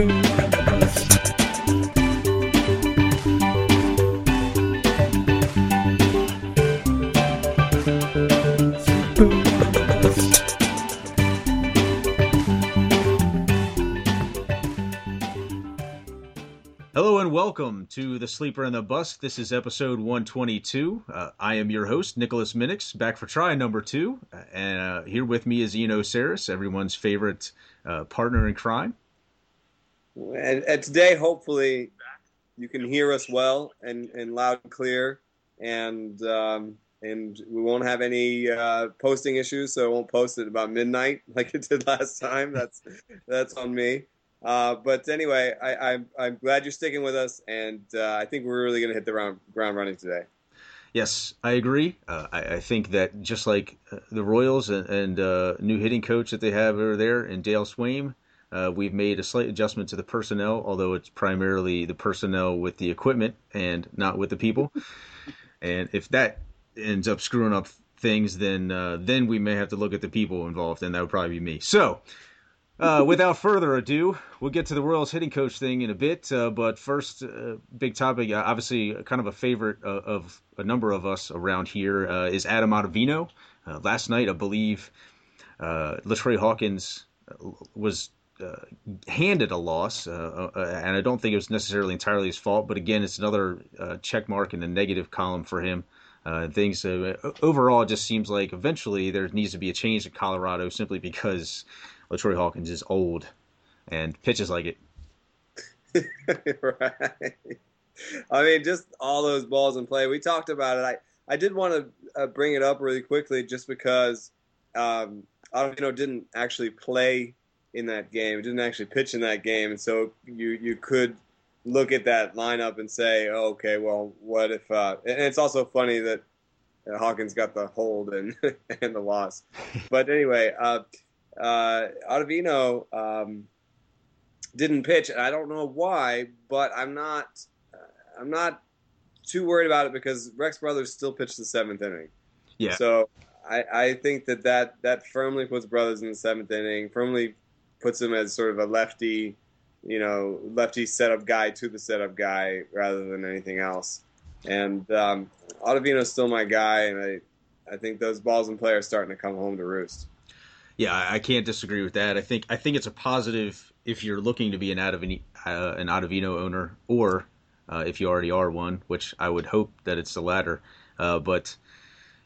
Hello and welcome to The Sleeper and the Bust. This is episode 122. Uh, I am your host, Nicholas Minnix, back for try number two. Uh, and uh, here with me is Eno Sarris, everyone's favorite uh, partner in crime. And, and today, hopefully, you can hear us well and, and loud and clear. And um, and we won't have any uh, posting issues, so I won't post it about midnight like it did last time. That's that's on me. Uh, but anyway, I, I'm, I'm glad you're sticking with us, and uh, I think we're really going to hit the ground, ground running today. Yes, I agree. Uh, I, I, think that just like uh, the Royals and, and uh, new hitting coach that they have over there and Dale Sveum, uh, we've made a slight adjustment to the personnel, although it's primarily the personnel with the equipment and not with the people. and if that ends up screwing up things, then then we may have to look at the people involved, and that would probably be me. So uh, without further ado, we'll get to the Royals hitting coach thing in a bit. Uh, but first, uh, big topic, uh, obviously, kind of a favorite of, of, a number of us around here uh, is Adam Ottavino. Uh, last night, I believe, LaTroy Hawkins was Uh, handed a loss, uh, uh, and I don't think it was necessarily entirely his fault. But again, it's another check mark in the negative column for him. things overall, it just seems like eventually there needs to be a change in Colorado simply because LaTroy Hawkins is old and pitches like it. right. I mean, just all those balls in play. We talked about it. I, I did want to uh, bring it up really quickly just because um, Ottavino didn't actually play in that game. He didn't actually pitch in that game. And so you, you could look at that lineup and say, oh, okay, well, what if. Uh, and it's also funny that Hawkins got the hold and, and the loss. But anyway, uh, uh, Ottavino um, didn't pitch, and I don't know why, but I'm not uh, I'm not too worried about it because Rex Brothers still pitched the seventh inning. Yeah. So I, I think that, that that firmly puts Brothers in the seventh inning, firmly puts him as sort of a lefty, you know, lefty setup guy to the setup guy rather than anything else. And um, Ottavino's still my guy, and I I think those balls in play are starting to come home to roost yeah, I can't disagree with that. I think I think it's a positive if you're looking to be an Ottavino, uh, an Ottavino owner, or uh, if you already are one, which I would hope that it's the latter. Uh, but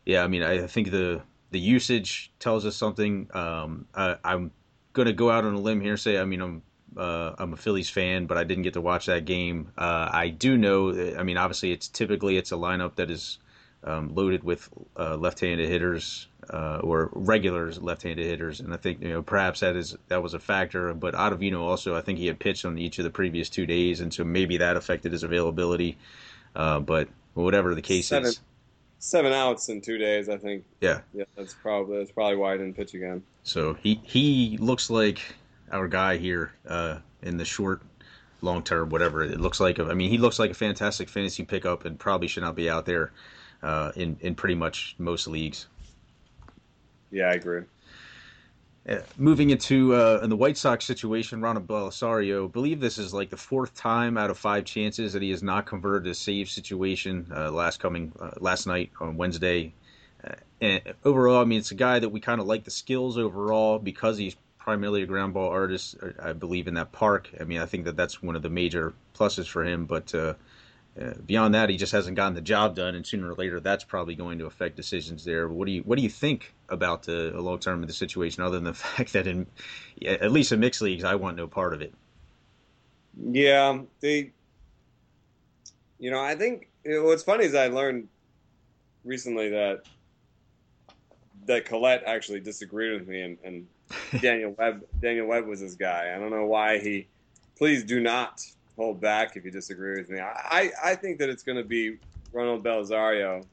yeah, I mean, I think the the usage tells us something. Um, I, am going to go out on a limb here say, I mean, I'm uh, I'm a Phillies fan, but I didn't get to watch that game. Uh, I do know. I mean, obviously, it's typically it's a lineup that is um, loaded with uh, left-handed hitters uh, or regular left-handed hitters, and I think you know perhaps that is that was a factor. But Ottavino also, I think he had pitched on each of the previous two days, and so maybe that affected his availability. Uh, but whatever the case seven, is, seven outs in two days, I think. Yeah, yeah, that's probably that's probably why I didn't pitch again. So he he looks like our guy here uh, in the short long term, whatever it looks like. I mean, he looks like a fantastic fantasy pickup and probably should not be out there uh, in in pretty much most leagues. Yeah, I agree. Uh, moving into uh, in the White Sox situation, Ronald Belisario, believe this is like the fourth time out of five chances that he has not converted a save situation. Uh, last coming uh, last night on Wednesday, uh, and overall, I mean, it's a guy that we kind of like the skills overall because he's primarily a ground ball artist. I believe in that park. I mean, I think that that's one of the major pluses for him, but uh, beyond that, he just hasn't gotten the job done, and sooner or later, that's probably going to affect decisions there. But what do you what do you think about the long term of the situation, other than the fact that in at least in mixed leagues, I want no part of it. Yeah, they. You know, I think what's funny is I learned recently that that Collette actually disagreed with me, and, and Daniel Webb Daniel Webb was his guy. I don't know why he. Please do not hold back if you disagree with me. I, I think that it's going to be Ronald Belisario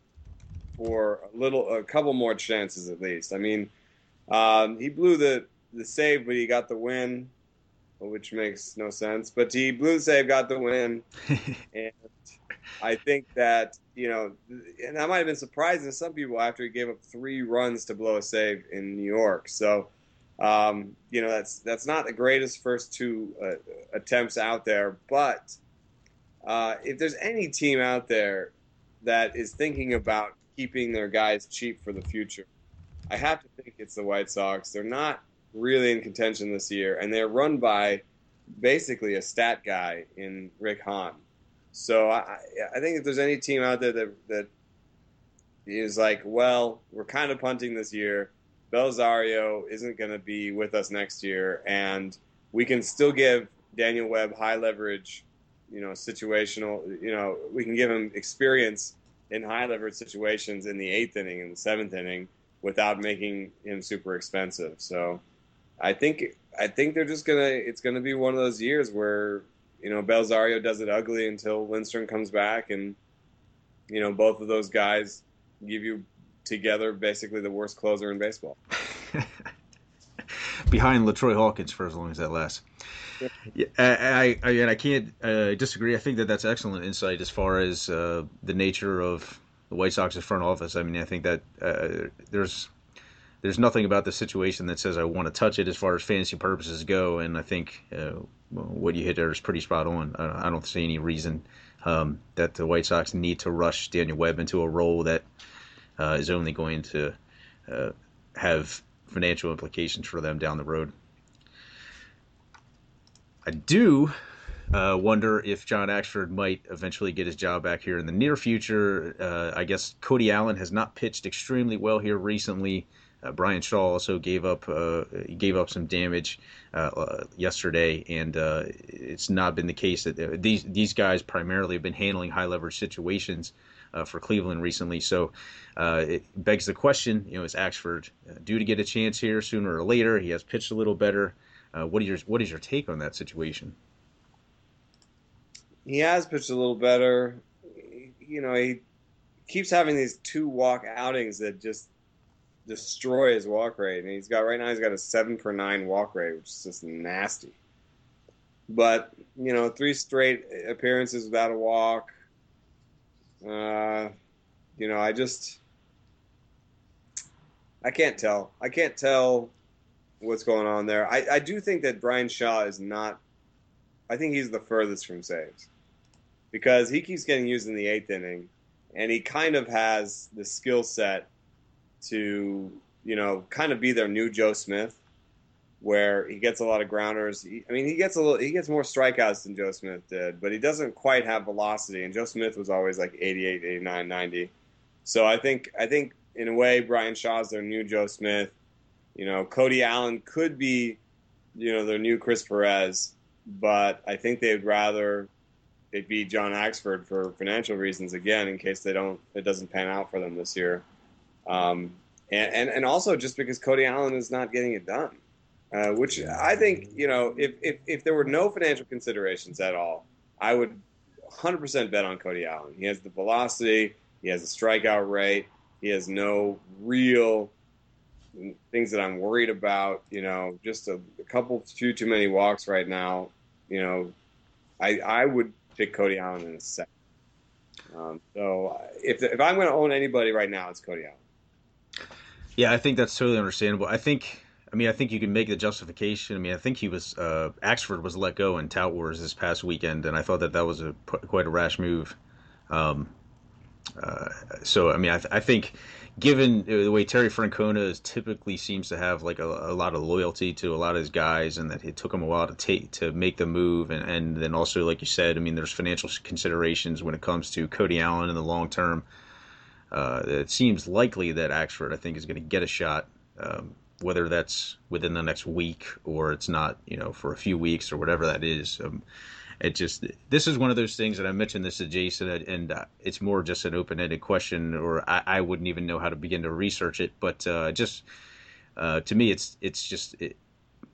for a little, a couple more chances at least. I mean, um, he blew the the save, but he got the win, which makes no sense. But he blew the save, got the win, and I think that you know, and that might have been surprising to some people after he gave up three runs to blow a save in New York. So Um, you know, that's that's not the greatest first two uh, attempts out there, but uh, if there's any team out there that is thinking about keeping their guys cheap for the future, I have to think it's the White Sox. They're not really in contention this year, and they're run by basically a stat guy in Rick Hahn. So I, I think if there's any team out there that that is like, well, we're kind of punting this year. Belisario isn't going to be with us next year, and we can still give Daniel Webb high leverage, you know, situational. You know, we can give him experience in high leverage situations in the eighth inning and the seventh inning without making him super expensive. So, I think I think they're just gonna. It's gonna be one of those years where you know Belisario does it ugly until Lindstrom comes back, and you know both of those guys give you together basically the worst closer in baseball. Behind Latroy Hawkins for as long as that lasts. Yeah, I, I, I, I can't uh, disagree. I think that that's excellent insight as far as uh, the nature of the White Sox's front office. I mean, I think that uh, there's there's nothing about the situation that says I want to touch it as far as fantasy purposes go. And I think uh, what you hit there is pretty spot on. I, I don't see any reason um, that the White Sox need to rush Daniel Webb into a role that uh, is only going to uh, have financial implications for them down the road. I do uh, wonder if John Axford might eventually get his job back here in the near future. Uh, I guess Cody Allen has not pitched extremely well here recently. Uh, Bryan Shaw also gave up uh, gave up some damage uh, yesterday, and uh, it's not been the case that these these guys primarily have been handling high leverage situations uh, for Cleveland recently. So uh, it begs the question: you know, is Axford uh, due to get a chance here sooner or later? He has pitched a little better. Uh, what is your what is your take on that situation? He has pitched a little better. You know, he keeps having these two walk outings that just destroy his walk rate. And he's got right now he's got a seven per nine walk rate, which is just nasty. But you know, three straight appearances without a walk. Uh, you know, I just I can't tell. I can't tell what's going on there. I, I do think that Bryan Shaw is not. I think he's the furthest from saves because he keeps getting used in the eighth inning, and he kind of has the skill set to you know kind of be their new Joe Smith where he gets a lot of grounders. He, I mean, he gets a little, he gets more strikeouts than Joe Smith did, but he doesn't quite have velocity. And Joe Smith was always like 88, 89, 90. So I think, I think in a way, Bryan Shaw's their new Joe Smith. You know, Cody Allen could be, you know, their new Chris Perez, but I think they'd rather it be John Axford for financial reasons again, in case they don't, it doesn't pan out for them this year. Um, and, and, and also just because Cody Allen is not getting it done. Uh, which I think, you know, if, if, if there were no financial considerations at all, I would 100% bet on Cody Allen. He has the velocity, he has a strikeout rate, he has no real things that I'm worried about. You know, just a, a couple, few too many walks right now. You know, I I would pick Cody Allen in a second. Um, so if if I'm going to own anybody right now, it's Cody Allen. Yeah, I think that's totally understandable. I think I mean, I think you can make the justification. I mean, I think he was uh, Axford was let go in Tout Wars this past weekend, and I thought that that was a quite a rash move. Um, uh, so, I mean, I, th- I, think given the way Terry Francona is typically seems to have like a, a, lot of loyalty to a lot of his guys, and that it took him a while to take to make the move, and, and then also, like you said, I mean, there's financial considerations when it comes to Cody Allen in the long term. Uh, it seems likely that Axford, I think, is going to get a shot. Um, whether that's within the next week or it's not, you know, for a few weeks or whatever that is. Um, it just this is one of those things that I mentioned this to Jason, and uh, it's more just an open-ended question, or I, I, wouldn't even know how to begin to research it. But uh, just uh, to me, it's it's just it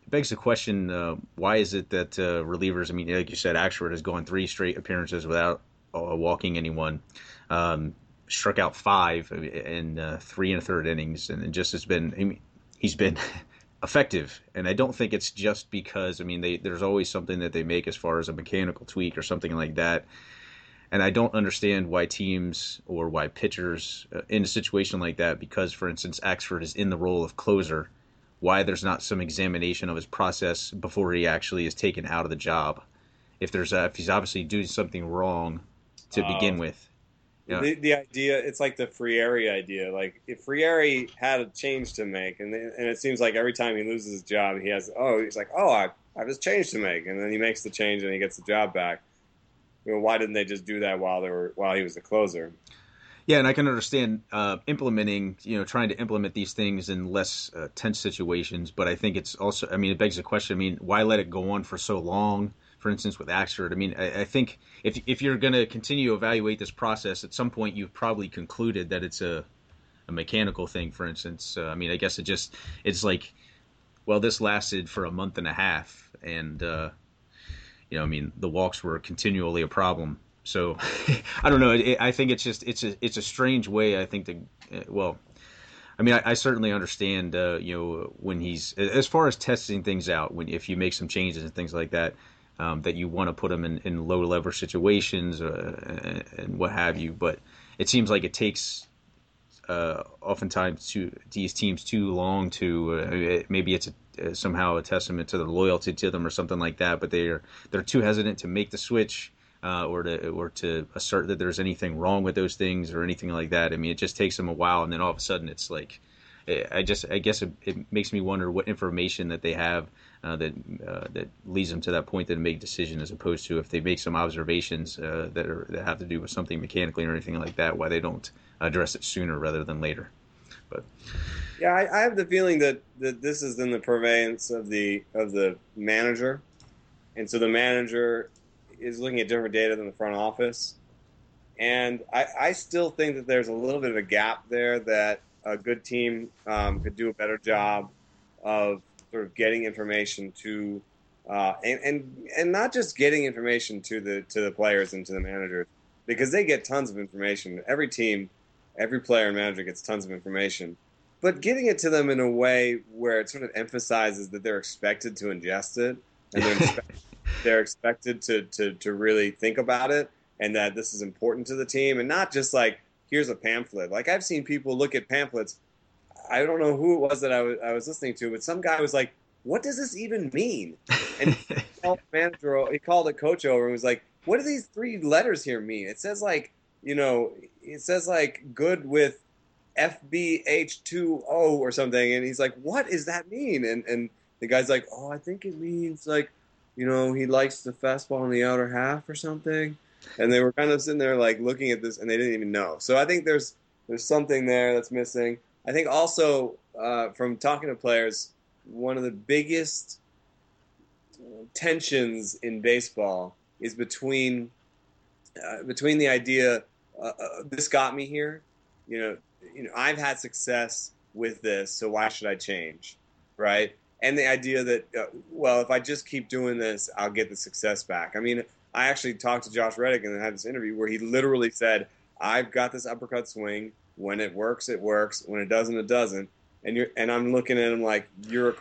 begs the question: uh, Why is it that uh, relievers? I mean, like you said, Axford has gone three straight appearances without uh, walking anyone. Um, struck out five in three and a third innings, and just has been. I mean, he's been effective. And I don't think it's just because I mean they, there's always something that they make as far as a mechanical tweak or something like that. And I don't understand why teams or why pitchers uh, in a situation like that, because for instance Axford is in the role of closer, why there's not some examination of his process before he actually is taken out of the job. If there's a, if he's obviously doing something wrong to uh, begin with. Yeah. The, the idea, it's like the Frieri idea. Like if Frieri had a change to make, and and it seems like every time he loses his job, he has oh he's like oh I, I have this change to make, and then he makes the change and he gets the job back. You know, why didn't they just do that while they were while he was the closer? Yeah, and I can understand uh, implementing, you know, trying to implement these things in less uh, tense situations. But I think it's also, I mean, it begs the question. I mean, why let it go on for so long? For instance, with Axford, I mean, I, I think if if you're going to continue to evaluate this process, at some point you've probably concluded that it's a a mechanical thing. For instance, uh, I mean, I guess it just it's like, well, this lasted for a month and a half, and uh, you know, I mean, the walks were continually a problem so I don't know. It, I think it's just it's a it's a strange way. I think to uh, well, I mean, I, I certainly understand. Uh, you know, when he's as far as testing things out, when if you make some changes and things like that, um, that you want to put them in, in low leverage situations uh, and what have you. But it seems like it takes uh, oftentimes to these teams too long to uh, maybe it's a, uh, somehow a testament to their loyalty to them or something like that. But they're they're too hesitant to make the switch uh, or to or to assert that there's anything wrong with those things or anything like that. I mean, it just takes them a while, and then all of a sudden, it's like, I just I guess it, it makes me wonder what information that they have uh, that uh, that leads them to that point that make decision, as opposed to if they make some observations uh, that are that have to do with something mechanically or anything like that, why they don't address it sooner rather than later. But yeah, I, I have the feeling that, that this is in the purveyance of the of the manager, and so the manager is looking at different data than the front office. And I, I still think that there's a little bit of a gap there that a good team um, could do a better job of sort of getting information to, uh, and, and and not just getting information to the to the players and to the managers because they get tons of information. Every team, every player and manager gets tons of information, but getting it to them in a way where it sort of emphasizes that they're expected to ingest it and they're expected they're expected to, to, to really think about it and that this is important to the team and not just like here's a pamphlet like i've seen people look at pamphlets i don't know who it was that I was, I was listening to but some guy was like what does this even mean and he called manager he called a coach over and was like what do these three letters here mean it says like you know it says like good with fbh2o or something and he's like what does that mean and and the guy's like oh i think it means like you know, he likes the fastball in the outer half or something. And they were kind of sitting there like looking at this and they didn't even know. So I think there's there's something there that's missing. I think also uh, from talking to players, one of the biggest tensions in baseball is between uh, between the idea uh, uh this got me here, you know, you know I've had success with this, so why should I change, right? and the idea that uh, well, if I just keep doing this, I'll get the success back. I mean, I actually talked to Josh Reddick and had this interview where he literally said, "I've got this uppercut swing. When it works, it works. When it doesn't, it doesn't." And you're and I'm looking at him like you're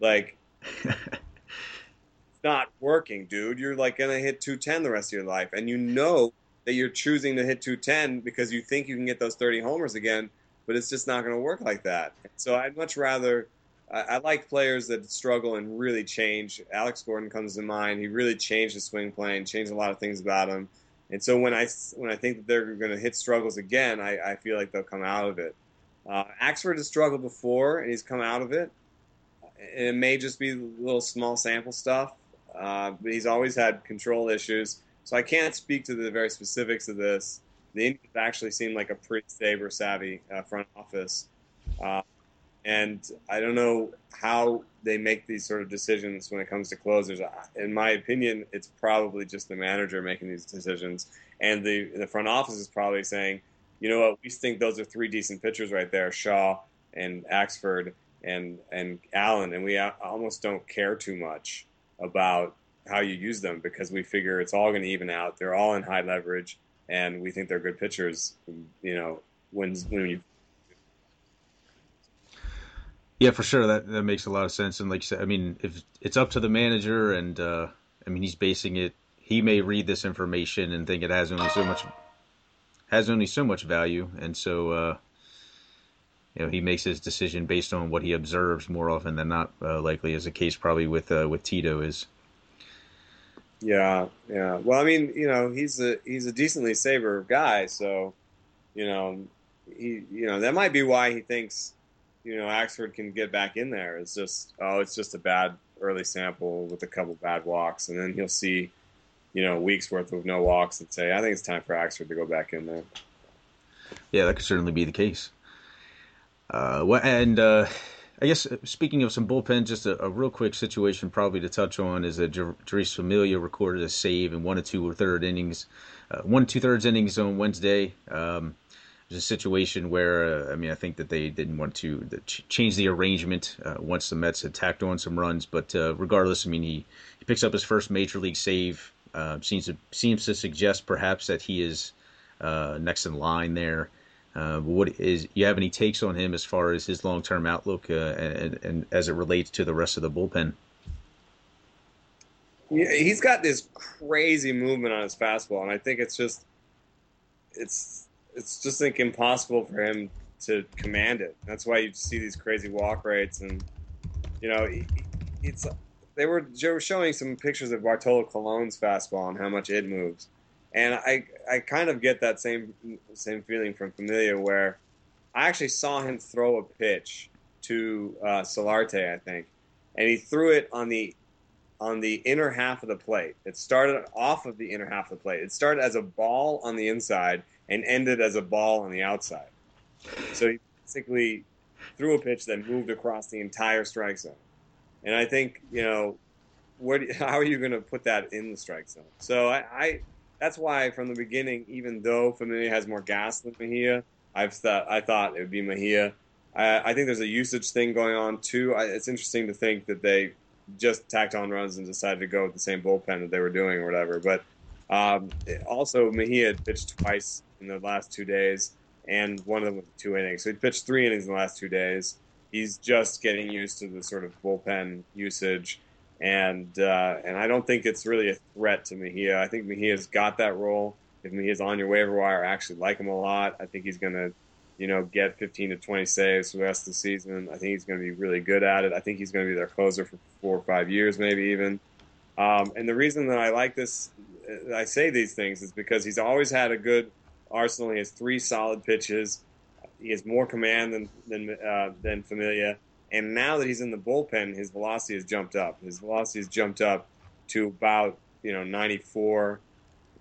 like. it's not working, dude. You're like gonna hit 210 the rest of your life, and you know that you're choosing to hit 210 because you think you can get those 30 homers again, but it's just not going to work like that. So I'd much rather I, I, like players that struggle and really change. Alex Gordon comes to mind. He really changed his swing plane, changed a lot of things about him. And so when I when I think that they're going to hit struggles again, I, I, feel like they'll come out of it. Uh, Axford has struggled before, and he's come out of it. And it may just be little small sample stuff, uh, but he's always had control issues. So I can't speak to the very specifics of this. The Indians actually seem like a pretty saber savvy uh, front office. And I don't know how they make these sort of decisions when it comes to closers. In my opinion, it's probably just the manager making these decisions, and the the front office is probably saying, you know what, we think those are three decent pitchers right there, Shaw and Axford and and Allen, and we almost don't care too much about how you use them because we figure it's all going to even out. They're all in high leverage, and we think they're good pitchers. You know, when when you yeah, for sure. That that makes a lot of sense. And like you said, I mean, if it's up to the manager, and uh, I mean, he's basing it. He may read this information and think it has only so much has only so much value, and so uh, you know he makes his decision based on what he observes more often than not. Uh, likely as the case probably with uh, with Tito is. Yeah, yeah. Well, I mean, you know, he's a he's a decently saber guy, so you know, he you know that might be why he thinks you know Axford can get back in there. It's just oh, it's just a bad early sample with a couple bad walks, and then he'll see you know weeks worth of no walks and say, I think it's time for Axford to go back in there. Yeah, that could certainly be the case. Uh, and uh, I guess uh, speaking of some bullpen, just a, a, real quick situation probably to touch on is that Jeurys Familia recorded a save in one or two or third innings, uh, one two thirds innings on Wednesday. Um, there's a situation where uh, I mean I think that they didn't want to change the arrangement uh, once the Mets had tacked on some runs, but uh, regardless, I mean he, he picks up his first major league save. seems to seems to suggest perhaps that he is next in line there. Uh, what is you have any takes on him as far as his long term outlook uh, and, and as it relates to the rest of the bullpen? He's got this crazy movement on his fastball, and I think it's just it's it's just like impossible for him to command it. That's why you see these crazy walk rates, and you know, it's they were they were showing some pictures of Bartolo Colon's fastball and how much it moves, and I I kind of get that same same feeling from Familia where I actually saw him throw a pitch to uh, Solarte, I think, and he threw it on the on the inner half of the plate. It started off of the inner half of the plate. It started as a ball on the inside and ended as a ball on the outside. So he basically threw a pitch that moved across the entire strike zone. And I think you know, what? How are you going to put that in the strike zone? So I, I that's why from the beginning, even though Familia has more gas than Mejia, I've thought I thought it would be Mejia. I, I think there's a usage thing going on too. I, it's interesting to think that they just tacked on runs and decided to go with the same bullpen that they were doing or whatever. But um, also, Mejia pitched twice in the last two days, and one of them two innings. So he pitched three innings in the last two days. He's just getting used to the sort of bullpen usage and uh, and I don't think it's really a threat to Mejia. I think Mejia's got that role. If Mejia's on your waiver wire, I actually like him a lot. I think he's going to, you know, get 15 to 20 saves for the rest of the season. I think he's going to be really good at it. I think he's going to be their closer for four or five years, maybe even. Um, and the reason that I like this, I say these things, is because he's always had a good arsenal. He has three solid pitches. He has more command than than uh, than Familia. And now that he's in the bullpen, his velocity has jumped up. His velocity has jumped up to about you know 94.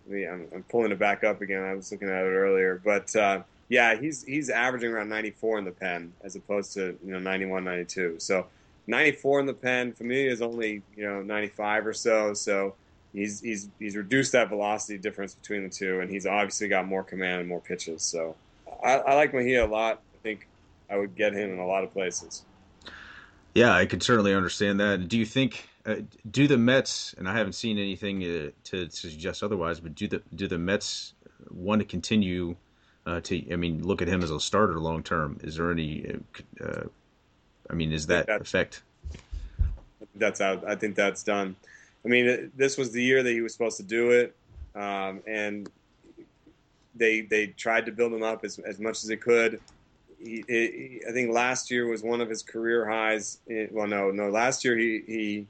I'm, I'm pulling it back up again. I was looking at it earlier, but uh, yeah, he's he's averaging around 94 in the pen as opposed to you know 91, 92. So 94 in the pen. Familia is only you know 95 or so. So he's he's he's reduced that velocity difference between the two, and he's obviously got more command and more pitches. So I, I like Mejia a lot. I think I would get him in a lot of places. Yeah, I could certainly understand that. Do you think uh, do the Mets? And I haven't seen anything uh, to suggest otherwise, but do the do the Mets want to continue uh, to? I mean, look at him as a starter long term. Is there any? Uh, I mean, is that effect? That's out. I think that's done. I mean, this was the year that he was supposed to do it, um, and they they tried to build him up as as much as they could he, he, I think last year was one of his career highs. In, well, no, no. Last year he he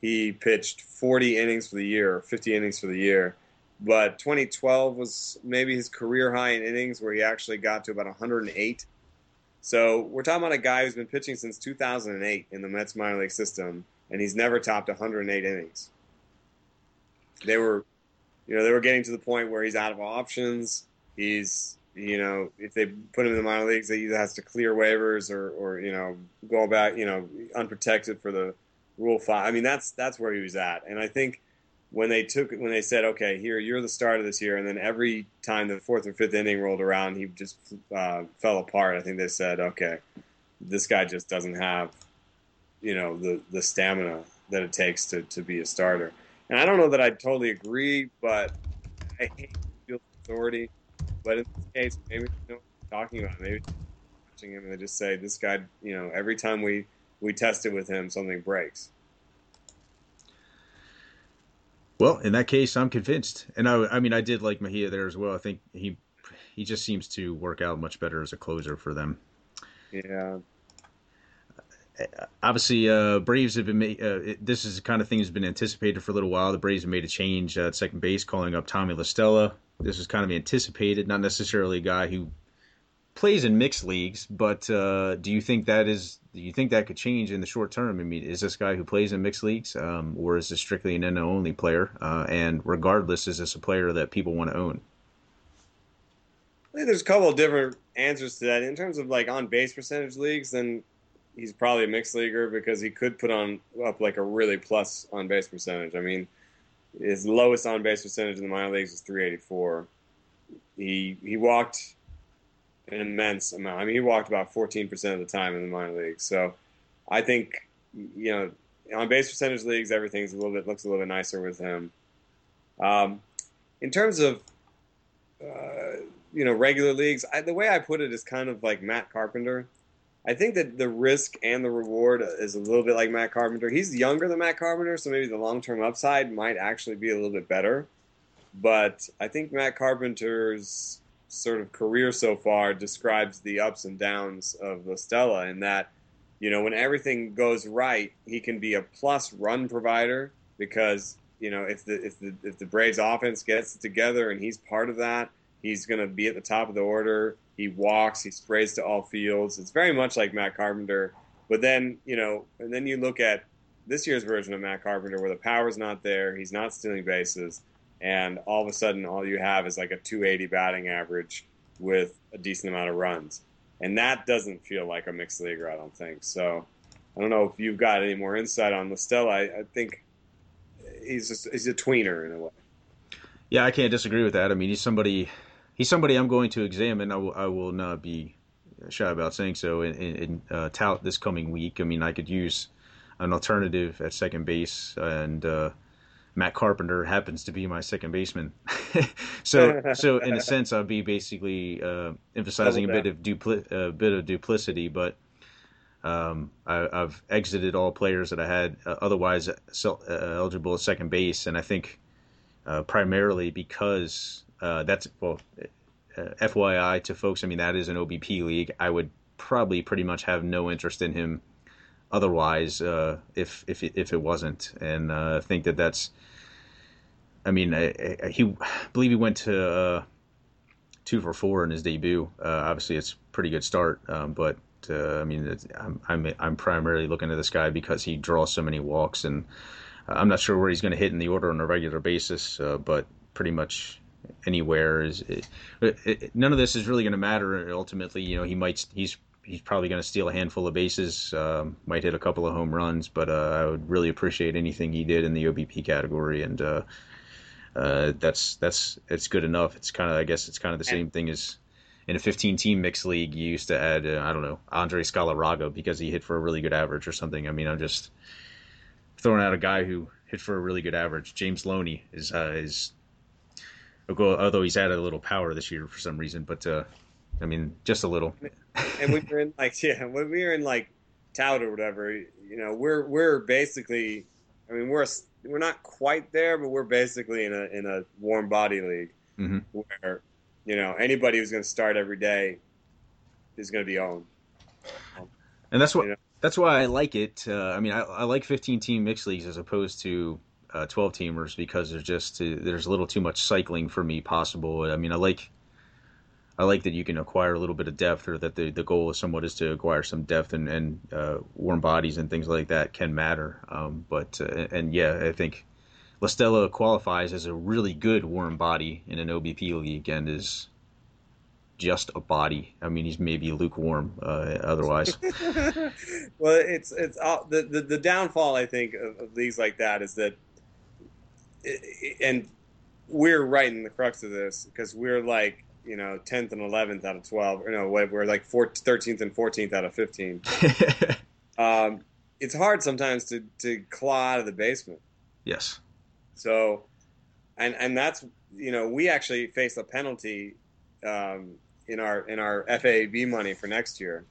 he pitched 40 innings for the year, 50 innings for the year. But 2012 was maybe his career high in innings, where he actually got to about 108. So we're talking about a guy who's been pitching since 2008 in the Mets minor league system, and he's never topped 108 innings. They were, you know, they were getting to the point where he's out of options. He's you know, if they put him in the minor leagues, he either has to clear waivers or, or you know, go back, you know, unprotected for the Rule Five. I mean, that's that's where he was at, and I think when they took when they said, okay, here you're the starter this year, and then every time the fourth or fifth inning rolled around, he just uh, fell apart. I think they said, okay, this guy just doesn't have, you know, the the stamina that it takes to to be a starter. And I don't know that I totally agree, but I hate field authority but in this case, maybe you know talking about. Maybe watching him and they just say, "This guy, you know, every time we we test it with him, something breaks." Well, in that case, I'm convinced, and I, I mean, I did like Mejia there as well. I think he he just seems to work out much better as a closer for them. Yeah. Obviously, uh, Braves have been. made. uh, it, this is the kind of thing that's been anticipated for a little while. The Braves have made a change at second base, calling up Tommy La Stella. This was kind of anticipated, not necessarily a guy who plays in mixed leagues, but uh, do you think that is? Do you think that could change in the short term? I mean, is this guy who plays in mixed leagues, um, or is this strictly an NL only player? Uh, and regardless, is this a player that people want to own? I think there's a couple of different answers to that. In terms of like on base percentage leagues, then he's probably a mixed leaguer because he could put on up like a really plus on base percentage. I mean, his lowest on base percentage in the minor leagues is 384. He he walked an immense amount. I mean, he walked about 14% of the time in the minor leagues. So I think you know on base percentage leagues, everything's a little bit looks a little bit nicer with him. Um, in terms of uh, you know regular leagues, I, the way I put it is kind of like Matt Carpenter. I think that the risk and the reward is a little bit like Matt Carpenter. He's younger than Matt Carpenter, so maybe the long term upside might actually be a little bit better. But I think Matt Carpenter's sort of career so far describes the ups and downs of La Stella in that, you know, when everything goes right, he can be a plus run provider because, you know, if the if the if the Braves offense gets together and he's part of that, he's going to be at the top of the order. He walks, he sprays to all fields. It's very much like Matt Carpenter. But then, you know, and then you look at this year's version of Matt Carpenter where the power's not there, he's not stealing bases, and all of a sudden all you have is like a 280 batting average with a decent amount of runs. And that doesn't feel like a mixed leaguer, I don't think. So I don't know if you've got any more insight on La Stella. I, I think he's just, he's a tweener in a way. Yeah, I can't disagree with that. I mean, he's somebody he's somebody I'm going to examine. I will, I will not be shy about saying so in, in, in uh, tout this coming week. I mean, I could use an alternative at second base, and uh, Matt Carpenter happens to be my second baseman. so, so in a sense, I'll be basically uh, emphasizing a bit of dupli- a bit of duplicity, but. Um, I, have exited all players that I had uh, otherwise uh, eligible at second base, and I think uh, primarily because uh, that's well, uh, FYI to folks. I mean, that is an OBP league. I would probably pretty much have no interest in him otherwise uh, if if if it wasn't, and uh, I think that that's. I mean, I, I, he I believe he went to uh, two for four in his debut. Uh, obviously, it's pretty good start, um, but I mean, I'm, I'm I'm primarily looking at this guy because he draws so many walks, and I'm not sure where he's going to hit in the order on a regular basis, but pretty much anywhere is it, it, none of this is really going to matter ultimately you know he might he's he's probably going to steal a handful of bases um, might hit a couple of home runs but uh, i would really appreciate anything he did in the obp category and uh, uh, that's that's it's good enough. It's kind of i guess it's kind of the same thing as in a 15 team mixed league you used to add uh, i don't know andre galarraga because he hit for a really good average or something. I mean i'm just throwing out a guy who hit for a really good average. James loney is uh, is although he's added a little power this year for some reason. But uh, I mean, just a little. and we were in like yeah, when we were in like tout or whatever, you know, we're we're basically, I mean, we're we're not quite there, but we're basically in a in a warm body league mm-hmm. where you know anybody who's going to start every day is going to be owned. And that's what. You know? That's why I like it. Uh, I mean, I, I like 15 team mixed leagues as opposed to uh, 12 teamers because there's just uh, there's a little too much cycling for me possible. I mean, I like I like that you can acquire a little bit of depth, or that the, the goal is somewhat is to acquire some depth and, and uh, warm bodies and things like that can matter. Um, but uh, and yeah, I think La Stella qualifies as a really good warm body in an OBP league and is just a body. I mean, he's maybe lukewarm uh, otherwise. well, it's it's all, the, the, the downfall I think of, of leagues like that is that and we're right in the crux of this because we're like you know 10th and 11th out of 12 or no we're like 13th and 14th out of 15 um, it's hard sometimes to, to claw out of the basement. Yes. So and and that's you know we actually face a penalty um, in our in our FAB money for next year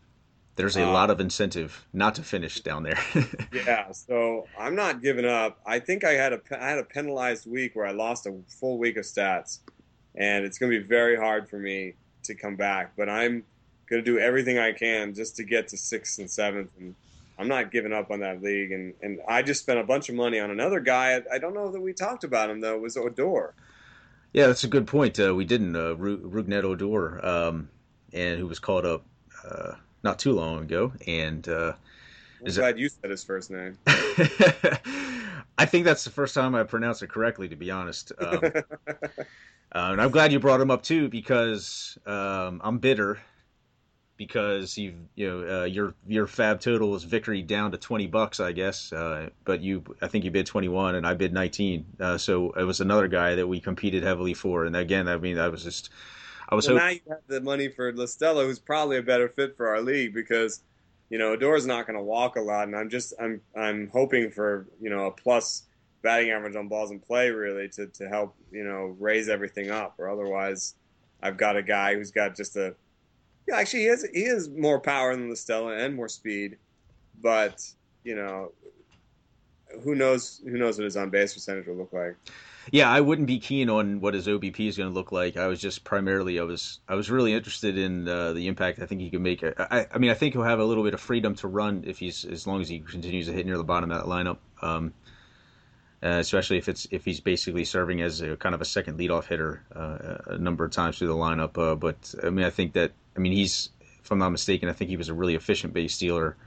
there's a um, lot of incentive not to finish down there. yeah, so I'm not giving up. I think I had a I had a penalized week where I lost a full week of stats, and it's going to be very hard for me to come back. But I'm going to do everything I can just to get to sixth and seventh. And I'm not giving up on that league. And, and I just spent a bunch of money on another guy. I don't know that we talked about him, though, it was Odor. Yeah, that's a good point. Uh, we didn't. Uh, Rougned Odor, um, and who was called up uh, not too long ago. And uh, I'm glad you said his first name. I think that's the first time I pronounced it correctly, to be honest. Um, uh, and I'm glad you brought him up too because um, I'm bitter because you you know uh, your your fab total was victory down to 20 bucks I guess uh, but you I think you bid 21 and I bid 19 uh, so it was another guy that we competed heavily for and again I mean I was just I was well, now you have the money for La Stella who's probably a better fit for our league because you know Odor's not going to walk a lot and I'm just I'm I'm hoping for you know a plus batting average on balls in play really to to help you know raise everything up or otherwise I've got a guy who's got just a yeah, actually, he has he has more power than the Stella and more speed, but you know, who knows who knows what his on base percentage will look like. Yeah, I wouldn't be keen on what his OBP is going to look like. I was just primarily I was I was really interested in uh, the impact I think he can make. I, I mean, I think he'll have a little bit of freedom to run if he's as long as he continues to hit near the bottom of that lineup. Um, uh, especially if it's if he's basically serving as a kind of a second leadoff hitter uh, a number of times through the lineup. Uh, but I mean, I think that I mean he's if I'm not mistaken, I think he was a really efficient base stealer.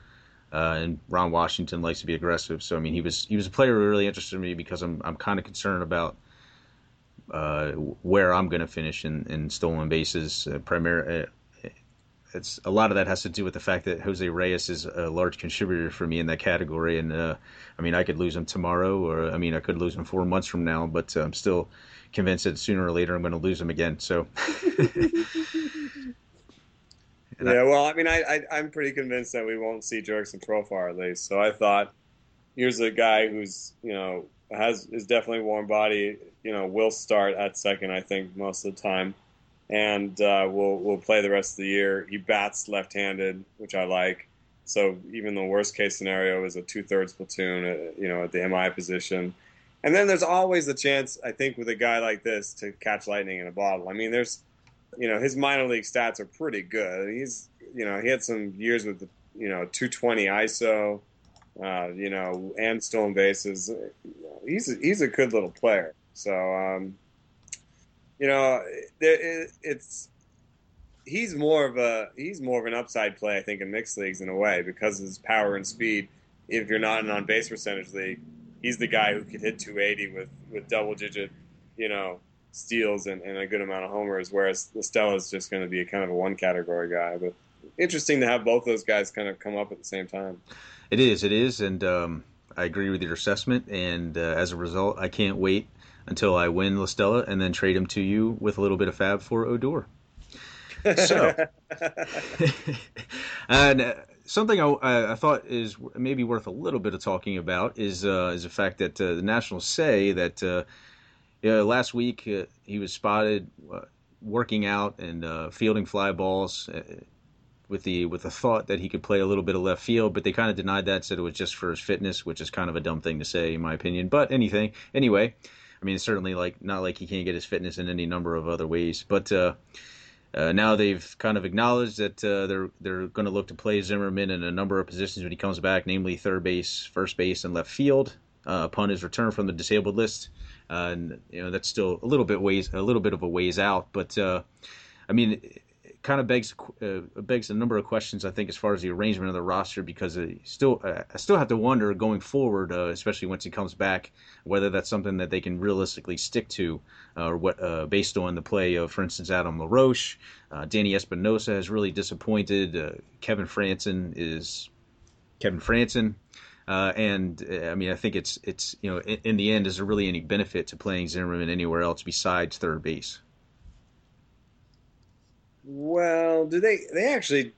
Uh, and Ron Washington likes to be aggressive, so I mean he was he was a player who really interested me because I'm I'm kind of concerned about uh, where I'm going to finish in, in stolen bases. Uh, primarily, it's a lot of that has to do with the fact that Jose Reyes is a large contributor for me in that category, and uh, I mean I could lose him tomorrow, or I mean I could lose him four months from now, but I'm still convinced that sooner or later I'm going to lose him again. So. yeah, I, well, I mean, I, I am pretty convinced that we won't see Jurickson Profar at least. So I thought, here's a guy who's you know has is definitely warm body. You know, will start at second. I think most of the time and uh, we'll we'll play the rest of the year. He bats left-handed, which I like. So even the worst case scenario is a two-thirds platoon, uh, you know, at the MI position. And then there's always the chance, I think, with a guy like this to catch lightning in a bottle. I mean, there's, you know, his minor league stats are pretty good. He's, you know, he had some years with, you know, 220 ISO, uh, you know, and stolen bases. He's a, he's a good little player. So um, you know, it's he's more of a he's more of an upside play, I think, in mixed leagues in a way because of his power and speed. If you're not an on base percentage league, he's the guy who could hit 280 with with double digit, you know, steals and, and a good amount of homers. Whereas Stella is just going to be a kind of a one category guy. But interesting to have both those guys kind of come up at the same time. It is. It is, and um, I agree with your assessment. And uh, as a result, I can't wait until I win La Stella and then trade him to you with a little bit of fab for Odor. So, and uh, something I, I, thought is maybe worth a little bit of talking about is uh, is the fact that uh, the Nationals say that uh, last week uh, he was spotted uh, working out and fielding fly balls with the with the thought that he could play a little bit of left field, but they kind of denied that, said it was just for his fitness, which is kind of a dumb thing to say in my opinion. But anything, anyway, I mean, it's certainly like not like he can't get his fitness in any number of other ways, but uh, uh, now they've kind of acknowledged that uh, they're they're going to look to play Zimmerman in a number of positions when he comes back, namely third base, first base, and left field uh, upon his return from the disabled list. Uh, and you know that's still a little bit ways a little bit of a ways out, but uh, I mean it kind of begs uh, begs a number of questions. I think as far as the arrangement of the roster, because I still I still have to wonder going forward, uh, especially once he comes back, whether that's something that they can realistically stick to, uh, or what uh, based on the play of, for instance, Adam LaRoche, Danny Espinosa has really disappointed. Kevin Frandsen is Kevin Frandsen. and uh, I mean, I think it's it's you know in, in the end, is there really any benefit to playing Zimmerman anywhere else besides third base? Well, do they? They actually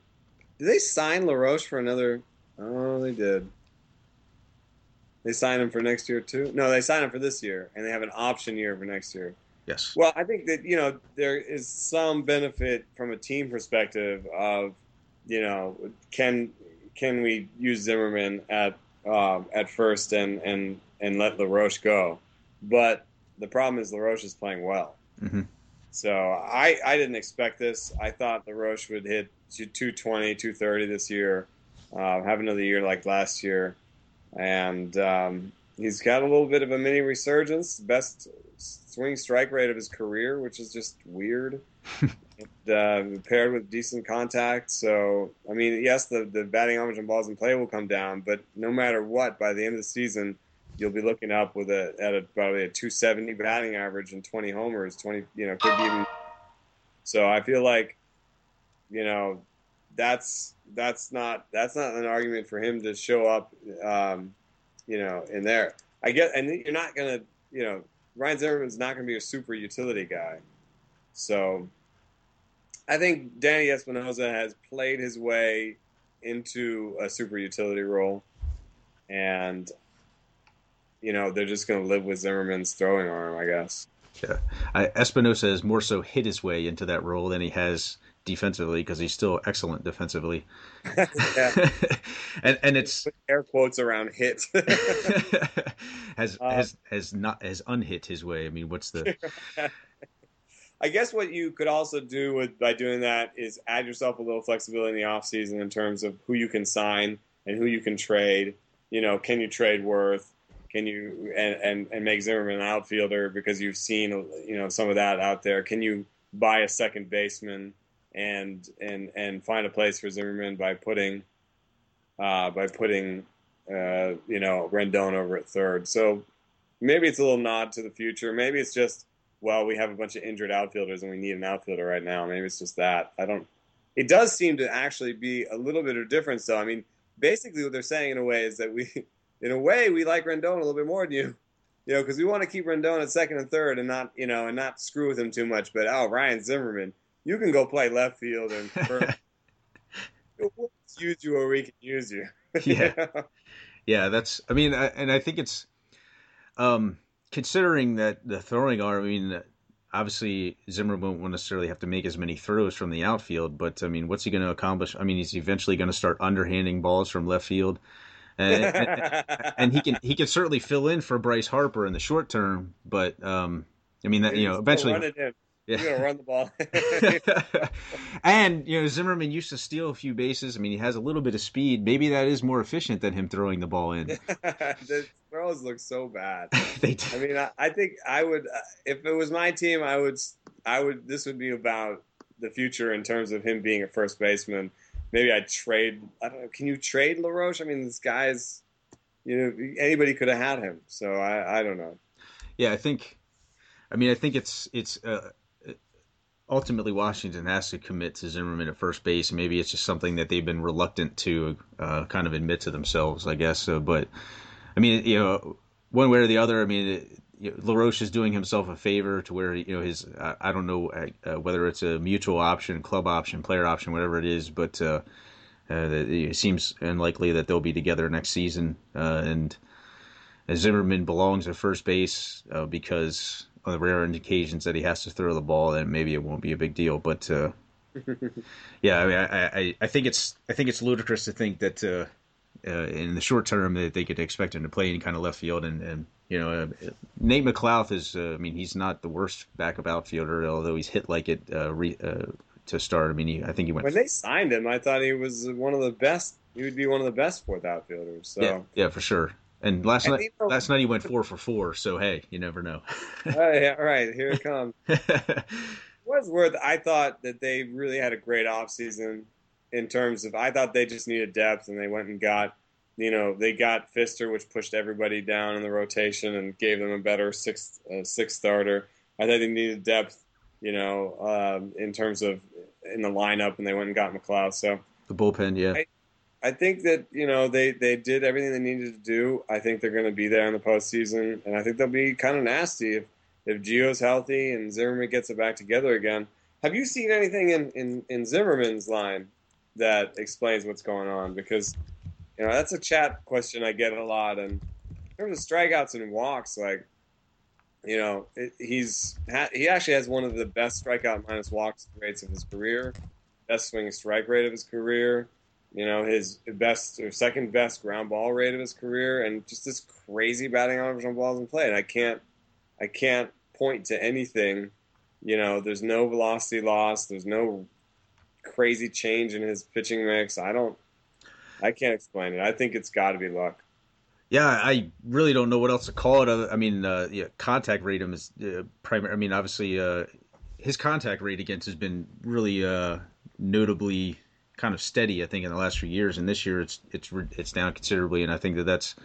did they sign LaRoche for another? Oh, they did. They signed him for next year too. No, they signed him for this year, and they have an option year for next year. Yes. Well, I think that you know there is some benefit from a team perspective of, you know, can can we use Zimmerman at um, at first and and and let LaRoche go, but the problem is LaRoche is playing well. Mm-hmm. So I, I didn't expect this. I thought LaRoche would hit 220, 230 this year. Uh, have another year like last year, and um, he's got a little bit of a mini resurgence. Best swing strike rate of his career, which is just weird. And, uh, paired with decent contact. So, I mean, yes, the, the batting average on balls in play will come down, but no matter what, by the end of the season, you'll be looking up with a at a, probably a 270 batting average and 20 homers, 20, you know, could be even. So I feel like, you know, that's that's not that's not an argument for him to show up, um, you know, in there. I get, and you're not gonna, you know, Ryan Zimmerman's not gonna be a super utility guy, so I think Danny Espinosa has played his way into a super utility role, and you know they're just going to live with Zimmerman's throwing arm, I guess. Yeah, I, Espinosa has more so hit his way into that role than he has defensively because he's still excellent defensively. and and it's air quotes around hit has uh, has has not has unhit his way. I mean, what's the I guess what you could also do with by doing that is add yourself a little flexibility in the offseason in terms of who you can sign and who you can trade. You know, can you trade Werth? Can you and, and, and make Zimmerman an outfielder because you've seen you know some of that out there? Can you buy a second baseman and and and find a place for Zimmerman by putting uh, by putting uh, you know Rendon over at third? So maybe it's a little nod to the future. Maybe it's just well, we have a bunch of injured outfielders and we need an outfielder right now. Maybe it's just that. I don't. It does seem to actually be a little bit of a difference, though. I mean, basically, what they're saying in a way is that we, in a way, we like Rendon a little bit more than you, you know, because we want to keep Rendon at second and third and not, you know, and not screw with him too much. But oh, Ryan Zimmerman, you can go play left field and we'll use you where we can use you. yeah, yeah. That's. I mean, I, and I think it's. Um, considering that the throwing arm, I mean, obviously Zimmer won't necessarily have to make as many throws from the outfield, but I mean, what's he going to accomplish? I mean, he's eventually going to start underhanding balls from left field. And, and, and, he can he can certainly fill in for Bryce Harper in the short term, but um, I mean that you know eventually yeah. You're gonna run the ball. and you know Zimmerman used to steal a few bases. I mean, he has a little bit of speed. Maybe that is more efficient than him throwing the ball in. the throws look so bad. they do. I mean, I, I, think I would uh, if it was my team, I would I would this would be about the future in terms of him being a first baseman. Maybe I'd trade. I don't know. Can you trade LaRoche? I mean, this guy's you know anybody could have had him. So I I don't know. Yeah, I think. I mean, I think it's it's. Uh, ultimately Washington has to commit to Zimmerman at first base. Maybe it's just something that they've been reluctant to uh, kind of admit to themselves, I guess. So, but I mean, you know, one way or the other, I mean, it, you know, LaRoche is doing himself a favor to where you know his I, I don't know uh, whether it's a mutual option, club option, player option, whatever it is, but uh, uh, it seems unlikely that they'll be together next season. Uh, and Zimmerman belongs at first base uh, because on the rare occasions that he has to throw the ball, then maybe it won't be a big deal. But uh, yeah, I mean, I, I, I, think it's I think it's ludicrous to think that uh, uh, in the short term that they could expect him to play any kind of left field. And, and you know, uh, Nate McLouth is uh, I mean he's not the worst backup outfielder, although he's hit like it uh, re, to start. I mean, he, I think he went. When they signed him, I thought he was one of the best. He would be one of the best fourth outfielders. So. Yeah, yeah, for sure. And last night, last night he went four for four. So hey, you never know. oh, yeah, right. Here it comes. was worth. I thought that they really had a great offseason in terms of. I thought they just needed depth, and they went and got. You know, they got Fister, which pushed everybody down in the rotation and gave them a better sixth uh, sixth starter. I thought they needed depth. You know, um, in terms of in the lineup, and they went and got McLouth. So the bullpen, yeah. I, I think that you know they they did everything they needed to do. I think they're going to be there in the postseason, and I think they'll be kind of nasty if if Gio's healthy and Zimmermann gets it back together again. Have you seen anything in, in, in Zimmermann's line that explains what's going on? Because you know that's a chat question I get a lot, and in terms of strikeouts and walks, like you know he's he actually has one of the best strikeout minus walks rates of his career, best swing strike rate of his career you know, his best or second best ground ball rate of his career, and just this crazy batting average on balls in play. And I can't, I can't point to anything. You know, there's no velocity loss. There's no crazy change in his pitching mix. I don't, I can't explain it. I think it's got to be luck. Yeah, I really don't know what else to call it. I mean, uh, yeah, contact rate him is uh, primary. I mean, obviously, uh, his contact rate against has been really uh, notably kind of steady. I think in the last few years, and this year it's it's it's down considerably. And I think that that's,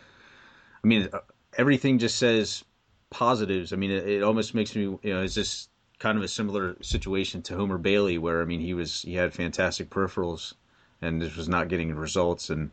I mean, uh, everything just says positives. I mean, it, it almost makes me, you know, is this kind of a similar situation to Homer Bailey, where I mean, he was he had fantastic peripherals, and this was not getting results. And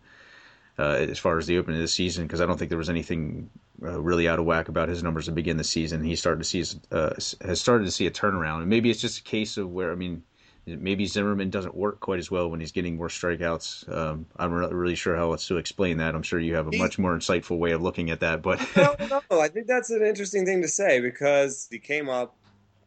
uh, as far as the opening of the season, because I don't think there was anything uh, really out of whack about his numbers to begin the season. He started to see uh, has started to see a turnaround, and maybe it's just a case of where I mean maybe Zimmermann doesn't work quite as well when he's getting more strikeouts. Um, I'm not really sure how else to explain that. I'm sure you have a much more insightful way of looking at that. But no, no, I think that's an interesting thing to say because he came up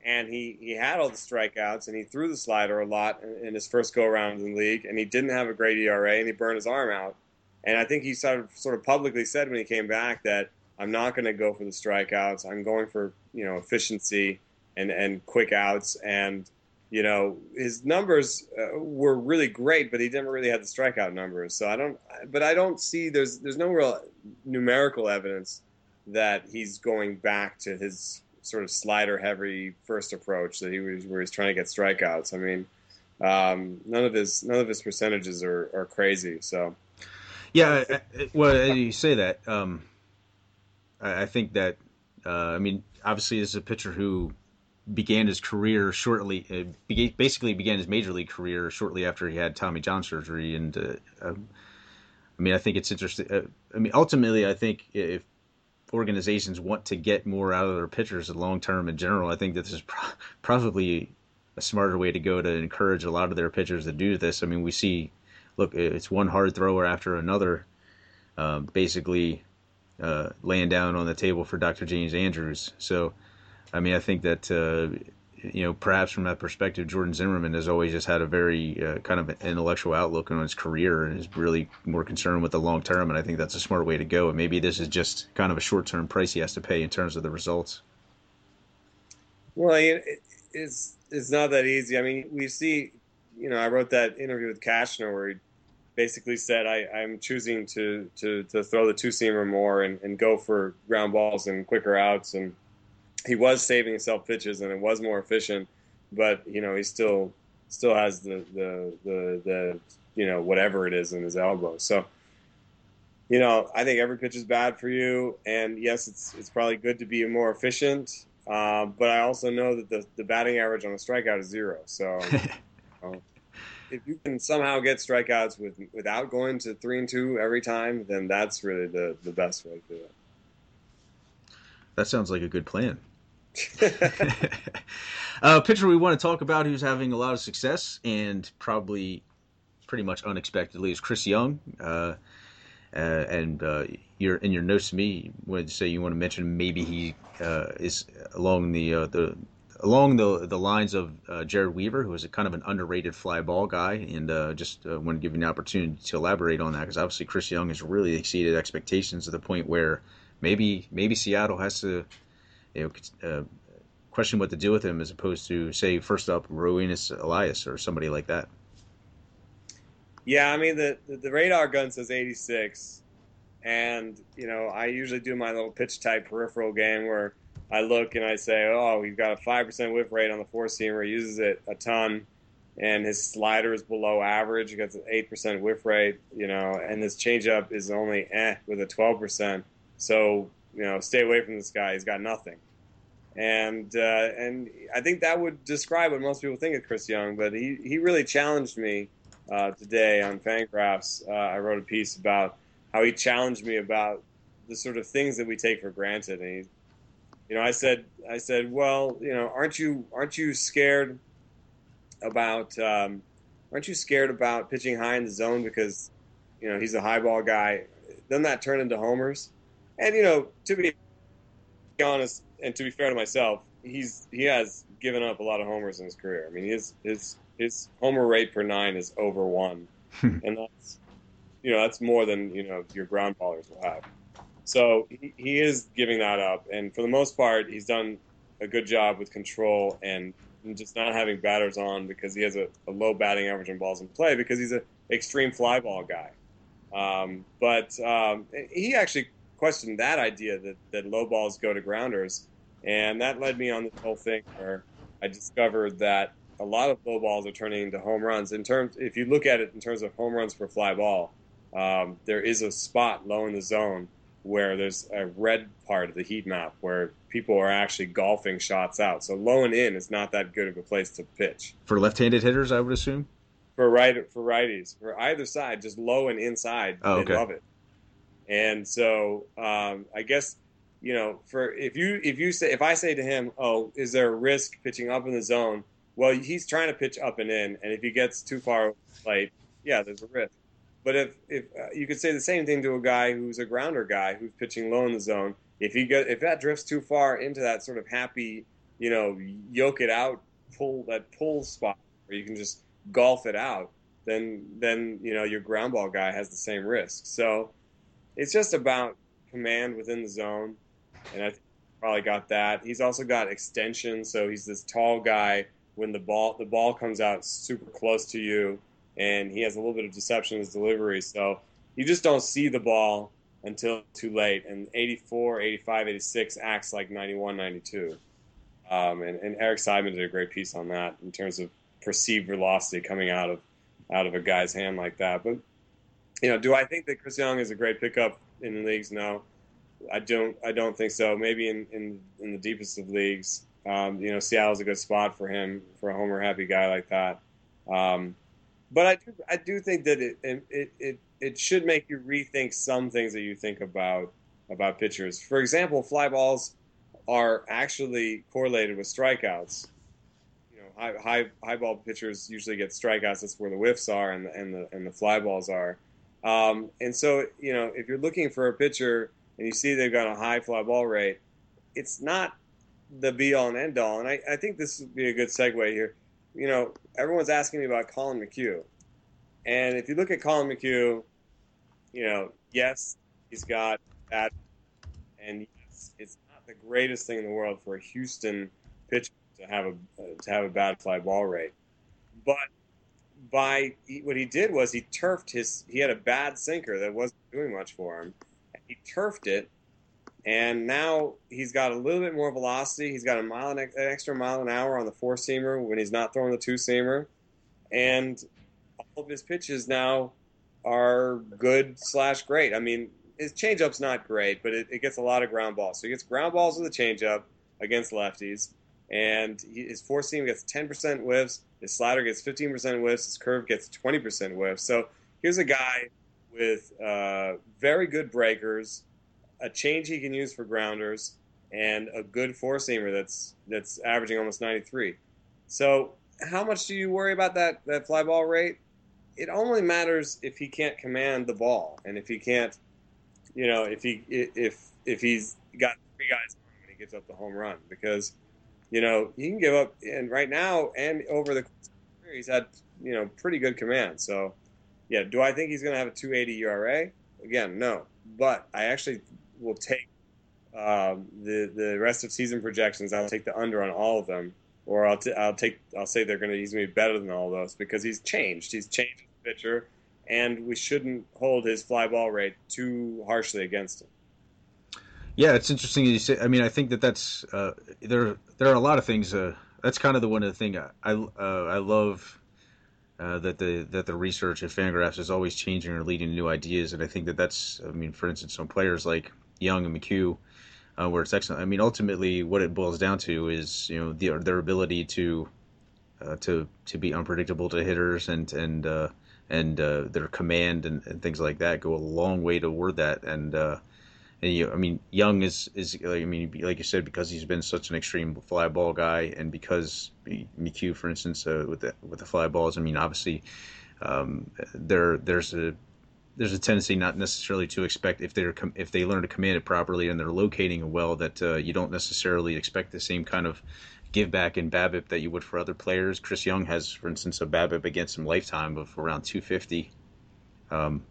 and he, he had all the strikeouts and he threw the slider a lot in, in his first go around in the league and he didn't have a great ERA and he burned his arm out. And I think he sort of, sort of publicly said when he came back that I'm not going to go for the strikeouts. I'm going for you know efficiency and and quick outs and you know, his numbers uh, were really great, but he didn't really have the strikeout numbers. So I don't, but I don't see there's there's no real numerical evidence that he's going back to his sort of slider heavy first approach that he was where he's trying to get strikeouts. I mean, um, none of his none of his percentages are, are crazy. So yeah, well, you say that. Um, I, think that uh, I mean, obviously, as a pitcher who began his career shortly, uh, basically began his major league career shortly after he had Tommy John surgery. And uh, um, I mean, I think it's interesting. Uh, I mean, ultimately, I think if organizations want to get more out of their pitchers long term in general, I think that this is pro- probably a smarter way to go to encourage a lot of their pitchers to do this. I mean, we see, look, it's one hard thrower after another, um, basically uh, laying down on the table for Dr. James Andrews. So I mean, I think that uh, you know, perhaps from that perspective, Jordan Zimmermann has always just had a very uh, kind of intellectual outlook on his career and is really more concerned with the long term. And I think that's a smart way to go. And maybe this is just kind of a short term price he has to pay in terms of the results. Well, it's it's not that easy. I mean, we see, you know, I wrote that interview with Cashner where he basically said I, I'm choosing to, to, to throw the two seamer more and, and go for ground balls and quicker outs and he was saving himself pitches and it was more efficient, but you know he still still has the the the, the you know whatever it is in his elbow. So you know I think every pitch is bad for you, and yes, it's it's probably good to be more efficient. Uh, but I also know that the, the batting average on a strikeout is zero. So if you can somehow get strikeouts with without going to three and two every time, then that's really the, the best way to do it. That sounds like a good plan. uh, pitcher we want to talk about who's having a lot of success and probably pretty much unexpectedly is Chris Young. Uh, uh, and uh, your in your notes to me, wanted to say you want to mention maybe he uh, is along the uh, the along the the lines of Jered Weaver, who is a kind of an underrated fly ball guy, and just want to give you an opportunity to elaborate on that because obviously Chris Young has really exceeded expectations to the point where maybe maybe Seattle has to you know, uh, question what to do with him as opposed to say first up Roenis Elias or somebody like that. Yeah, I mean the the radar gun says 86, and you know I usually do my little pitch type peripheral game where I look and I say, oh, we've got a five percent whiff rate on the four seamer. He uses it a ton, and his slider is below average. He gets an eight percent whiff rate, you know, and his changeup is only eh with a 12 percent. So you know, stay away from this guy. He's got nothing. And uh, and I think that would describe what most people think of Chris Young. But he, he really challenged me uh, today on Fangraphs. Uh, I wrote a piece about how he challenged me about the sort of things that we take for granted. And he, you know, I said I said, well, you know, aren't you aren't you scared about um, aren't you scared about pitching high in the zone because you know he's a high ball guy? Doesn't that turn into homers? And you know, to be honest, and to be fair to myself, he's he has given up a lot of homers in his career. I mean, his his his homer rate per nine is over one, and that's you know that's more than you know your ground ballers will have. So he, he is giving that up, and for the most part, he's done a good job with control and and just not having batters on because he has a, a low batting average on balls in play because he's an extreme fly ball guy. Um, but um, he actually questioned that idea that, that low balls go to grounders. And that led me on this whole thing where I discovered that a lot of low balls are turning into home runs. In terms, if you look at it in terms of home runs per fly ball, um, there is a spot low in the zone where there's a red part of the heat map where people are actually golfing shots out. So low and in is not that good of a place to pitch for left-handed hitters. I would assume for right for righties for either side, just low and inside. Oh, okay. They love it. And so um, I guess you know for if you if you say if I say to him, oh, is there a risk pitching up in the zone? Well, he's trying to pitch up and in, and if he gets too far right, yeah, there's a risk. But if if uh, you could say the same thing to a guy who's a grounder guy who's pitching low in the zone, if he get if that drifts too far into that sort of happy, you know, yoke it out, pull that pull spot where you can just golf it out, then then you know your ground ball guy has the same risk. So it's just about command within the zone, and I probably got that. He's also got extension, so he's this tall guy. When the ball the ball comes out super close to you, and he has a little bit of deception in his delivery. So you just don't see the ball until too late. And 84, 85, 86 acts like 91, 92. Um, and, and, Eric Seidman did a great piece on that in terms of perceived velocity coming out of out of a guy's hand like that. But you know, do I think that Chris Young is a great pickup in leagues? No, I don't. I don't think so. Maybe in in, in the deepest of leagues, um, you know, Seattle's a good spot for him for a homer happy guy like that. Um, but I do, I do think that it, it, it, it should make you rethink some things that you think about about pitchers. For example, fly balls are actually correlated with strikeouts. You know, high, high, high ball pitchers usually get strikeouts. That's where the whiffs are and the, and the, and the fly balls are. Um, and so, you know, if you're looking for a pitcher and you see they've got a high fly ball rate, it's not the be all and end all. And I, I think this would be a good segue here you know, everyone's asking me about Collin McHugh. And if you look at Collin McHugh, you know, yes, he's got that, and yes, it's not the greatest thing in the world for a Houston pitcher to have a to have a bad fly ball rate. But by what he did was he turfed his. He had a bad sinker that wasn't doing much for him. He turfed it and now he's got a little bit more velocity. He's got a mile, an extra mile an hour on the four seamer when he's not throwing the two seamer, and all of his pitches now are good slash great. I mean, his changeup's not great, but it, it, gets a lot of ground balls. So he gets ground balls with a changeup against lefties, and he, his four seam gets 10% whiffs. His slider gets 15% whiffs. His curve gets 20% whiffs. So here's a guy with uh, very good breakers a change he can use for grounders, and a good four seamer that's that's averaging almost 93. So how much do you worry about that that fly ball rate? It only matters if he can't command the ball, and if he can't, you know, if he if if he's got three guys when he gives up the home run, because you know he can give up, and right now and over the career, he's had you know pretty good command. So yeah, do I think he's going to have a 280 ERA? Again, no, but I actually will take um, the the rest of season projections. I'll take the under on all of them, or I'll t- I'll take I'll say they're going to he's going to be better than all those because he's changed. He's changed the pitcher, and we shouldn't hold his fly ball rate too harshly against him. Yeah, it's interesting you say. I mean, I think that that's uh, there. There are a lot of things. Uh, that's kind of the one of the thing I I, uh, I love. Uh, that the that the research at Fangraphs is always changing or leading to new ideas, and I think that that's. I mean, for instance, some players like Young and McHugh, uh, where it's excellent. I mean, ultimately, what it boils down to is you know the, their ability to uh, to to be unpredictable to hitters and and uh, and uh, their command and, and, things like that go a long way toward that. And, and you, I mean, Young is is I mean, like you said, because he's been such an extreme fly ball guy, and because McHugh, for instance, uh, with the with the fly balls, I mean, obviously. Um, there, there's a there's a tendency not necessarily to expect if they're if they learn to command it properly and they're locating well that uh, you don't necessarily expect the same kind of give back in BABIP that you would for other players. Chris Young has, for instance, a BABIP against him lifetime of around 250, um,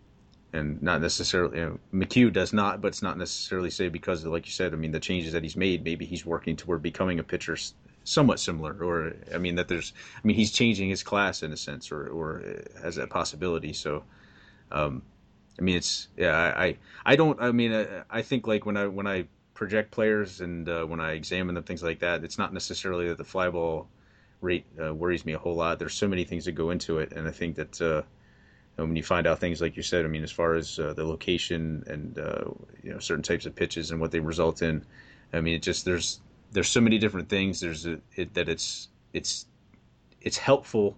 and not necessarily you know, McHugh does not, but it's not necessarily say because, like you said, I mean the changes that he's made, maybe he's working toward becoming a pitcher somewhat similar, or I mean that there's, I mean he's changing his class in a sense, or or has that possibility. So, um, I mean it's yeah I I, I don't I mean I, I, think like when I when I project players and uh, when I examine them things like that, it's not necessarily that the fly ball rate uh, worries me a whole lot. There's so many things that go into it, and I think that. Uh, when you find out things like you said, I mean, as far as uh, the location and uh, you know certain types of pitches and what they result in, I mean, it just there's there's so many different things. There's a, it, that it's it's it's helpful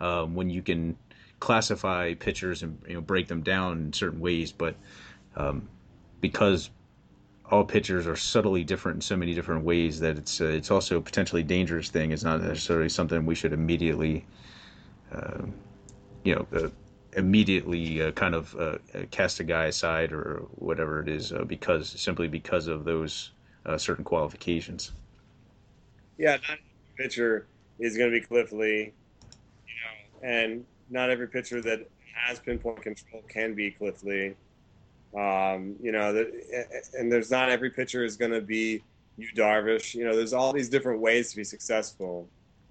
um, when you can classify pitchers and you know break them down in certain ways, but um, because all pitchers are subtly different in so many different ways that it's uh, it's also a potentially dangerous thing. It's not necessarily something we should immediately, uh, you know, uh, immediately uh, kind of uh, cast a guy aside or whatever it is uh, because simply because of those uh, certain qualifications. Yeah, not every pitcher is going to be Cliff Lee, you know, and not every pitcher that has pinpoint control can be Cliff Lee. Um, you know, the, and there's not every pitcher is going to be Yu Darvish. You know, there's all these different ways to be successful,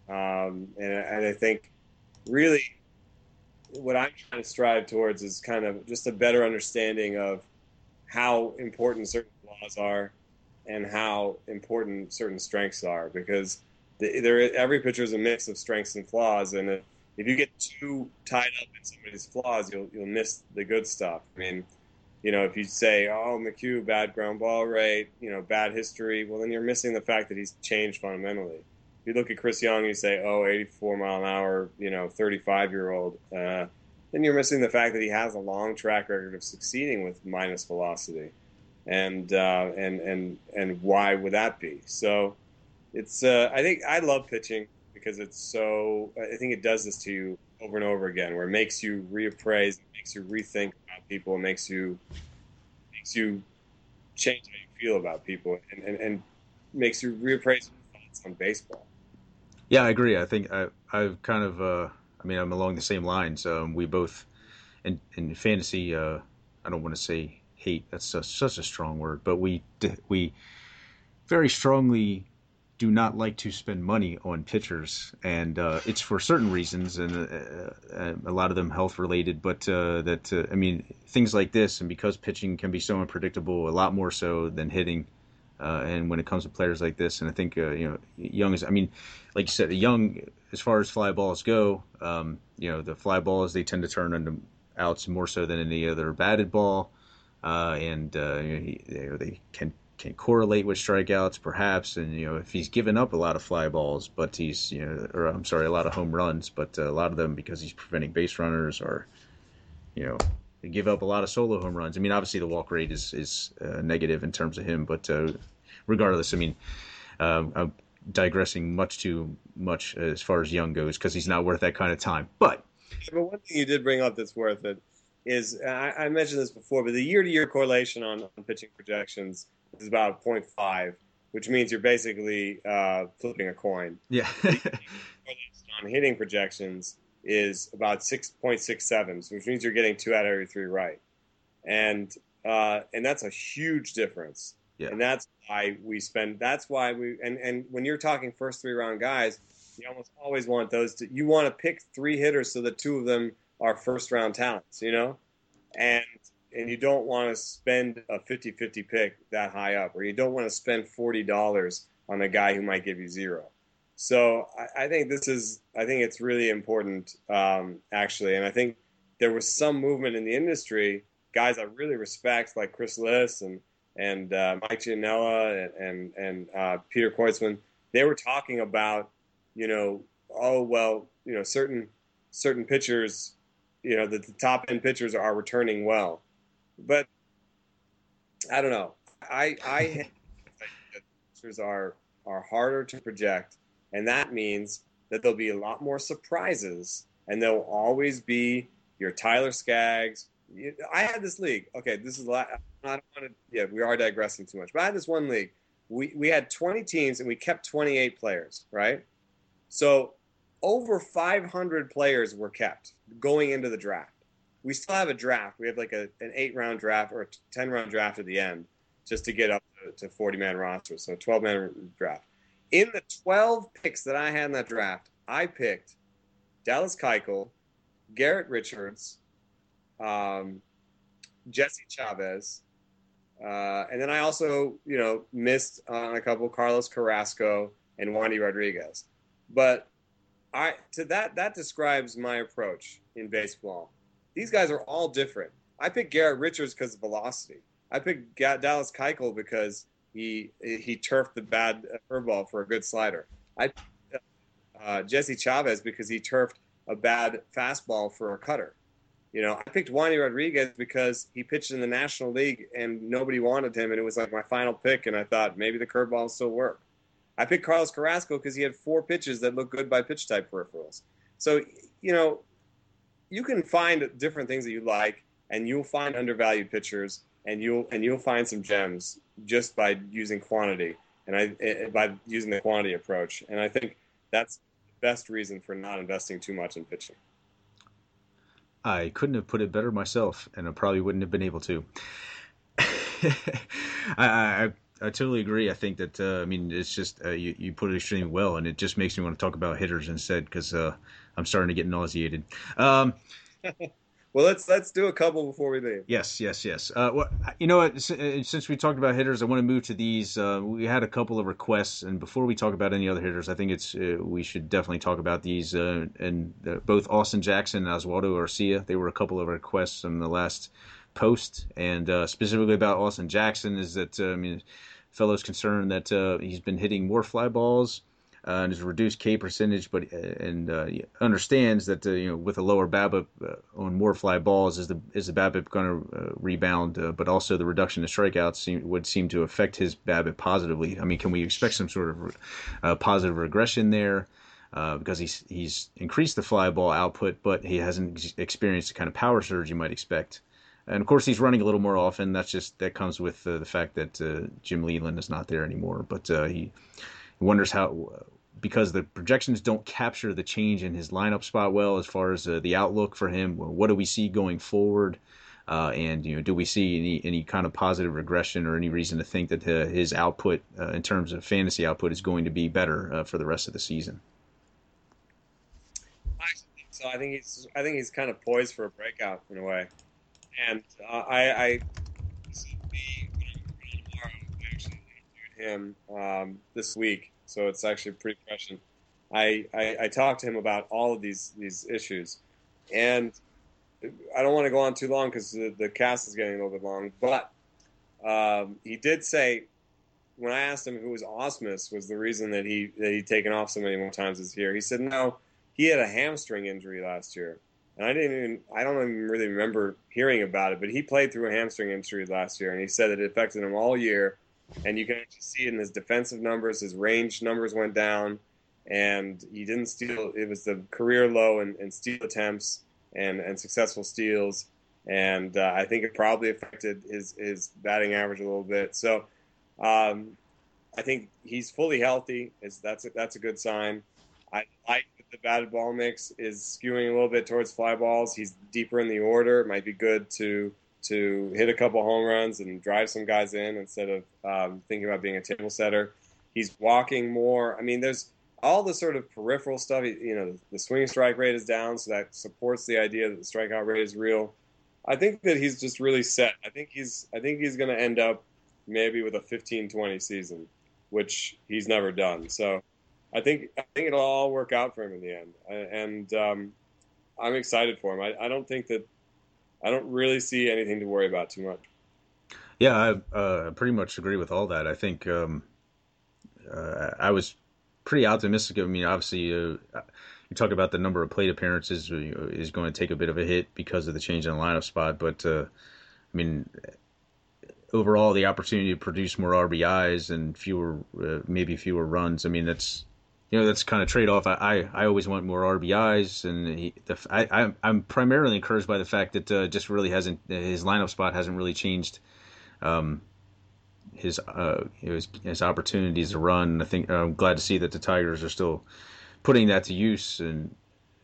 um, and, and I think really what I'm trying to strive towards is kind of just a better understanding of how important certain flaws are and how important certain strengths are because there every pitcher is a mix of strengths and flaws and if you get too tied up in somebody's flaws you'll you'll miss the good stuff. I mean you know if you say oh mchugh bad ground ball rate you know bad history well then you're missing the fact that he's changed fundamentally. if you look at chris young and you say oh 84 mile an hour you know 35 year old uh, then you're missing the fact that he has a long track record of succeeding with minus velocity and uh, and and and why would that be? So it's uh, I think I love pitching because it's so I think it does this to you over and over again, where it makes you reappraise, it makes you rethink about people, it makes you makes you change how you feel about people, and and, and makes you reappraise your thoughts on baseball. Yeah, I agree. I think I I've kind of uh, I mean I'm along the same lines. Um, we both in in fantasy. Uh, I don't want to say hate. That's such a strong word, but we we very strongly do not like to spend money on pitchers, and uh, it's for certain reasons, and uh, uh, a lot of them health related. But uh, that uh, I mean, things like this, and because pitching can be so unpredictable, a lot more so than hitting. Uh, and when it comes to players like this, and I think you know, Young is. I mean, like you said, Young, as far as fly balls go, um, you know, the fly balls they tend to turn into outs more so than any other batted ball uh, and uh, he, they can can correlate with strikeouts perhaps and you know if he's given up a lot of fly balls but he's you know or I'm sorry a lot of home runs but uh, a lot of them because he's preventing base runners or you know they give up a lot of solo home runs I mean obviously the walk rate is is uh, negative in terms of him but uh, regardless I mean um, I'm digressing much too much as far as Young goes because he's not worth that kind of time but but one thing you did bring up that's worth it is I, I mentioned this before, but the year-to-year correlation on, on pitching projections is about 0.5, which means you're basically uh, flipping a coin. Yeah. on hitting projections is about 6.67, which means you're getting two out of every three right, and uh, and that's a huge difference. Yeah. And that's why we spend. That's why we and and when you're talking first three round guys, you almost always want those. To, you want to pick three hitters so that two of them are first round talents, you know? And and you don't want to spend a 50-50 pick that high up, or you don't want to spend forty dollars on a guy who might give you zero. So I, I think this is I think it's really important um, actually, and I think there was some movement in the industry, guys I really respect like Chris Liss and and uh, Mike Gianella and and, and uh, Peter Kreutzmann. They were talking about you know oh well you know certain certain pitchers you know that the top end pitchers are returning well, but I don't know. I I pitchers are are harder to project, and that means that there'll be a lot more surprises, and there'll always be your Tyler Skaggs. I had this league. Okay, this is a lot. I don't want to. Yeah, we are digressing too much, but I had this one league. We we had 20 teams and we kept 28 players, right? So over 500 players were kept going into the draft. We still have a draft. We have like a, an eight round draft or a 10 round draft at the end just to get up to, to 40 man roster. So 12 man draft. In the 12 picks that I had in that draft, I picked Dallas Keuchel, Garrett Richards, um, Jesse Chavez, uh, and then I also, you know, missed on a couple Carlos Carrasco and Wandy Rodriguez. But I to that that describes my approach in baseball. These guys are all different. I picked Garrett Richards because of velocity. I picked Dallas Keuchel because he he turfed the bad curveball for a good slider. I uh, Jesse Chavez because he turfed a bad fastball for a cutter. You know, I picked Wandy Rodriguez because he pitched in the National League and nobody wanted him, and it was like my final pick, and I thought maybe the curveball still work. I picked Carlos Carrasco because he had four pitches that looked good by pitch type peripherals. So, you know, you can find different things that you like, and you'll find undervalued pitchers, and you'll and you'll find some gems just by using quantity and I eh, by using the quantity approach. And I think that's the best reason for not investing too much in pitching. I couldn't have put it better myself, and I probably wouldn't have been able to. I, I, I totally agree. I think that uh, I mean it's just uh, you you put it extremely well, and it just makes me want to talk about hitters instead because uh, I'm starting to get nauseated. Um, well, let's let's do a couple before we leave. Yes, yes, yes. Uh, well, you know what? Uh, since we talked about hitters, I want to move to these. Uh, we had a couple of requests, and before we talk about any other hitters, I think it's uh, we should definitely talk about these. Uh, and uh, both Austin Jackson and Oswaldo Arcia, they were a couple of requests on the last post, and specifically about Austin Jackson is that I mean, fellows concerned that he's been hitting more fly balls uh, and his reduced K percentage, but uh, and uh, understands that uh, you know with a lower BABIP uh, on more fly balls, is the is the BABIP going to uh, rebound? but also the reduction in strikeouts seem, would seem to affect his BABIP positively. I mean, can we expect some sort of positive regression there? because he's he's increased the fly ball output, but he hasn't experienced the kind of power surge you might expect. And of course, he's running a little more often. That's just that comes with the fact that Jim Leyland is not there anymore. But he wonders how because the projections don't capture the change in his lineup spot well as far as uh, the outlook for him. What do we see going forward? Uh, and you know, do we see any any kind of positive regression or any reason to think that uh, his output uh, in terms of fantasy output is going to be better uh, for the rest of the season? So I think he's I think he's kind of poised for a breakout in a way, and I, I him um, this week so it's actually pretty prescient. I, I, I talked to him about all of these these issues, and I don't want to go on too long because the, the cast is getting a little bit long. But um, he did say when I asked him who was Ausmus was the reason that he that he'd taken off so many more times this year. He said no, he had a hamstring injury last year, and I didn't even I don't even really remember hearing about it. But he played through a hamstring injury last year, and he said that it affected him all year and you can actually see in his defensive numbers. His range numbers went down, and he didn't steal. It was the career low in, in steal attempts and, and successful steals, and uh, I think it probably affected his his batting average a little bit. So, um, I think he's fully healthy. Is that's a, that's a good sign. I like that the batted ball mix is skewing a little bit towards fly balls. He's deeper in the order. It might be good to to hit a couple home runs and drive some guys in instead of um, thinking about being a table setter. He's walking more. I mean, there's all the sort of peripheral stuff. You know, the swing strike rate is down, so that supports the idea that the strikeout rate is real. I think that he's just really set. I think he's I think he's going to end up maybe with a 15-20 season, which he's never done. So I think I think it'll all work out for him in the end, and um, I'm excited for him. I, I don't think that I don't really see anything to worry about too much. Yeah, I uh, pretty much agree with all that. I think um, uh, I was pretty optimistic. I mean, obviously, uh, you talk about the number of plate appearances is going to take a bit of a hit because of the change in the lineup spot, but uh, I mean, overall, the opportunity to produce more RBIs and fewer, uh, maybe fewer runs. I mean, that's you know that's kind of trade off. I, I, I always want more RBIs, and he, the, I I'm primarily encouraged by the fact that uh, just really hasn't his lineup spot hasn't really changed. Um, his uh his, his opportunities to run. I think I'm glad to see that the Tigers are still putting that to use, and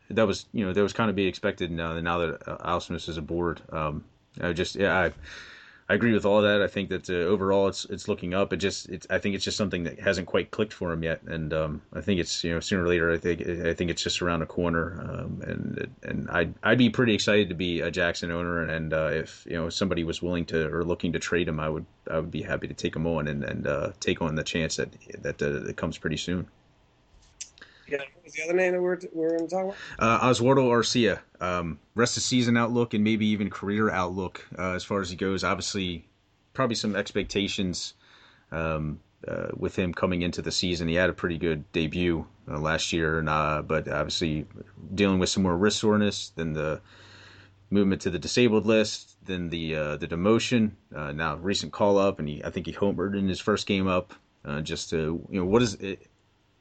that was you know that was kind of be expected now. Now that uh, Ausmus is aboard, um, I just yeah I I agree with all that. I think that uh, overall it's it's looking up. It just it's I think it's just something that hasn't quite clicked for him yet, and um, I think it's you know sooner or later I think I think it's just around the corner, um, and and I'd I'd be pretty excited to be a Jackson owner, and uh, if you know somebody was willing to or looking to trade him, I would I would be happy to take him on and and uh, take on the chance that that uh, that comes pretty soon. Yeah, what was the other name that we're, we're going to talk about? Uh, Oswaldo Arcia. Um, rest of season outlook and maybe even career outlook uh, as far as he goes. Obviously, probably some expectations um, uh, with him coming into the season. He had a pretty good debut uh, last year, and, uh, but obviously dealing with some more wrist soreness than the movement to the disabled list, then the uh, the demotion. now recent call up, and he I think he homered in his first game up. just to you know what is it,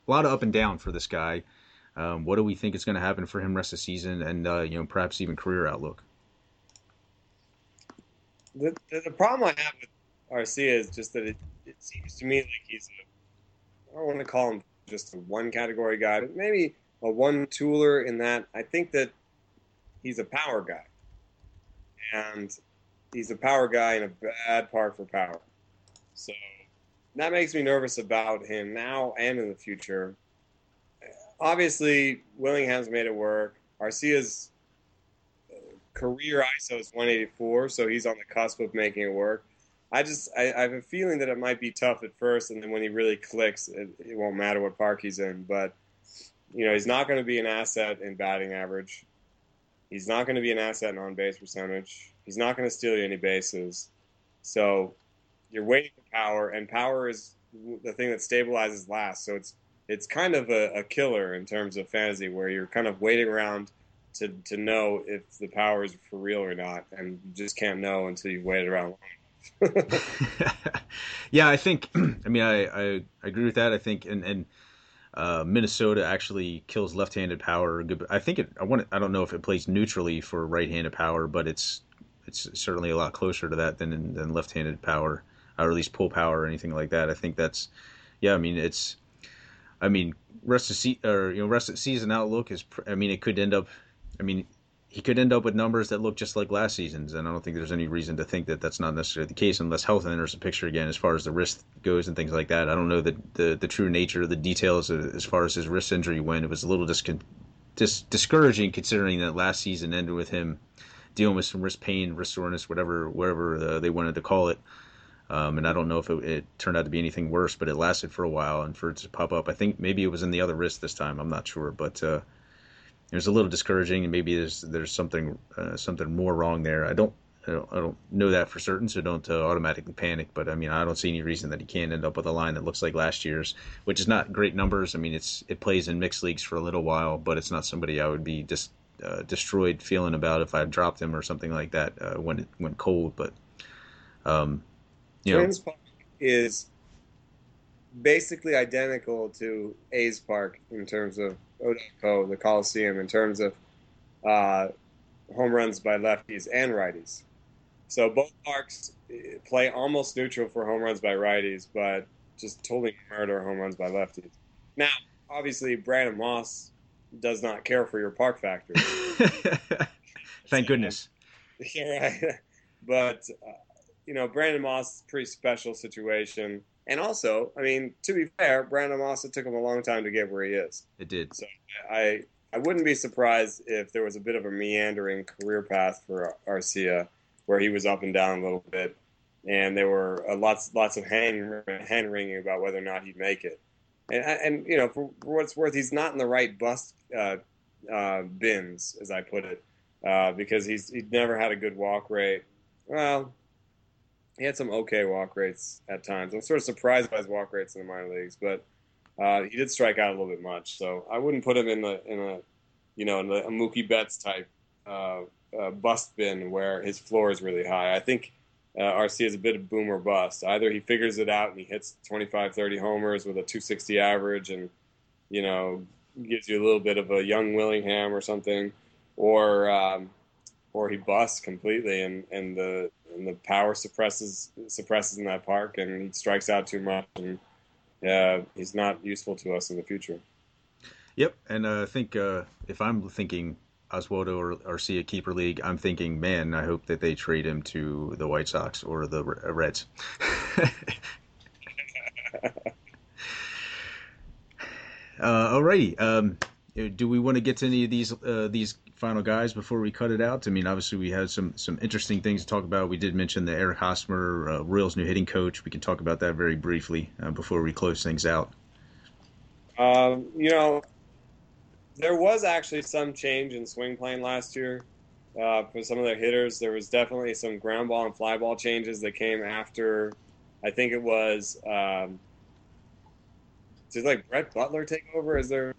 a lot of up and down for this guy. Um, what do we think is going to happen for him rest of the season, and uh, you know perhaps even career outlook? The, the, the problem I have with Arcia is just that it, it seems to me like he's a I don't want to call him just a one category guy, but maybe a one tooler in that I think that he's a power guy, and he's a power guy in a bad part for power. So that makes me nervous about him now and in the future. Obviously, Willingham's made it work. Arcia's uh, career ISO is 184, so he's on the cusp of making it work. I just I, I have a feeling that it might be tough at first, and then when he really clicks, it, it won't matter what park he's in. But you know, he's not going to be an asset in batting average. He's not going to be an asset in on base percentage. He's not going to steal you any bases. So you're waiting for power, and power is the thing that stabilizes last. So it's it's kind of a, a, killer in terms of fantasy, where you're kind of waiting around to to know if the power is for real or not, and you just can't know until you've waited around yeah, I think. I mean, I, I, I agree with that. I think, and and uh, Minnesota actually kills left-handed power. I think it. I want. I don't know if it plays neutrally for right-handed power, but it's it's certainly a lot closer to that than than left-handed power or at least pull power or anything like that. I think that's, yeah. I mean, it's, I mean, rest of or you know, rest of season outlook is. I mean, it could end up. I mean, he could end up with numbers that look just like last season's, and I don't think there's any reason to think that that's not necessarily the case unless health enters the picture again as far as the wrist goes and things like that. I don't know the the, the true nature, of the details as far as his wrist injury went. It was a little discon- dis- discouraging considering that last season ended with him dealing with some wrist pain, wrist soreness, whatever, whatever uh, they wanted to call it. Um, and I don't know if it, it, turned out to be anything worse, but it lasted for a while. And for it to pop up, I think maybe it was in the other wrist this time. I'm not sure, but uh, it was a little discouraging, and maybe there's there's something uh, something more wrong there. I don't, I don't I don't know that for certain, so don't uh, automatically panic. But I mean, I don't see any reason that he can't end up with a line that looks like last year's, which is not great numbers. I mean, it's it plays in mixed leagues for a little while, but it's not somebody I would be just uh, destroyed feeling about if I dropped him or something like that uh, when it went cold. But um, Twins Park is basically identical to A's Park in terms of O.co, the Coliseum, in terms of uh, home runs by lefties and righties. So both parks eh, play almost neutral for home runs by righties, but just totally murder home runs by lefties. Now, obviously, Brandon Moss does not care for your park factor. Thank goodness. Yeah, right. But uh, you know, Brandon Moss, is a pretty special situation. And also, I mean, to be fair, Brandon Moss, it took him a long time to get where he is. It did. So I, I wouldn't be surprised if there was a bit of a meandering career path for Arcia, where he was up and down a little bit, and there were uh, lots, lots of hand, hand wringing about whether or not he'd make it. And, and you know, for, for what it's worth, he's not in the right bust uh, uh, bins, as I put it, uh, because he's he'd never had a good walk rate. Well, he had some okay walk rates at times. I'm sort of surprised by his walk rates in the minor leagues, but uh, he did strike out a little bit much. So I wouldn't put him in the in a you know in the a Mookie Betts type uh, uh, bust bin where his floor is really high. I think uh, Arcia is a bit of boom or bust. Either he figures it out and he hits 25, 30 homers with a 260 average and you know gives you a little bit of a young Willingham or something, or um, or he busts completely and and the and the power suppresses suppresses in that park, and he strikes out too much, and uh, he's not useful to us in the future. Yep, and uh, I think uh, if I'm thinking Oswaldo or Arcia keeper league, I'm thinking, man, I hope that they trade him to the White Sox or the Reds. uh, alrighty. Um, do we want to get to any of these uh, these final guys before we cut it out? I mean, obviously we had some some interesting things to talk about. We did mention the Eric Hosmer, uh, Royals new hitting coach. We can talk about that very briefly uh, before we close things out. Um, you know, there was actually some change in swing plane last year uh, for some of their hitters. There was definitely some ground ball and fly ball changes that came after. I think it was. Um, did like Brett Butler take over? Is there?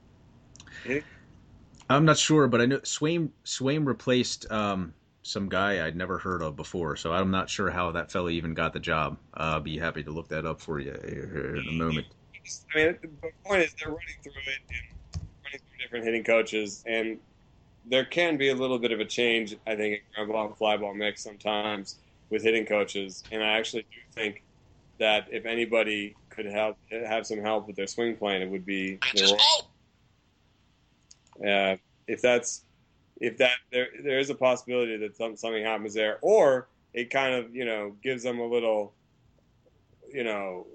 I'm not sure, but I know Sveum Sveum replaced um, some guy I'd never heard of before, so I'm not sure how that fella even got the job. Uh, I'll be happy to look that up for you here in a moment. I mean, the point is they're running through it and running through different hitting coaches, and there can be a little bit of a change, I think, in ground ball and fly ball mix sometimes with hitting coaches. And I actually do think that if anybody could help have some help with their swing plan, it would be. Uh, if that's if that there there is a possibility that something happens there, or it kind of you know gives them a little, you know,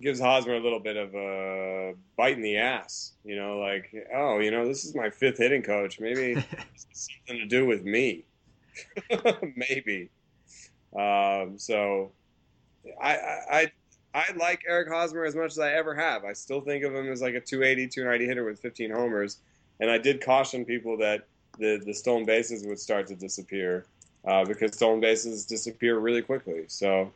gives Hosmer a little bit of a bite in the ass. You know, like oh, you know, this is my fifth hitting coach. Maybe something to do with me. Maybe. Um, so I, I I like Eric Hosmer as much as I ever have. I still think of him as like a 280, 290 hitter with 15 homers. And I did caution people that the, the stolen bases would start to disappear uh, because stolen bases disappear really quickly. So,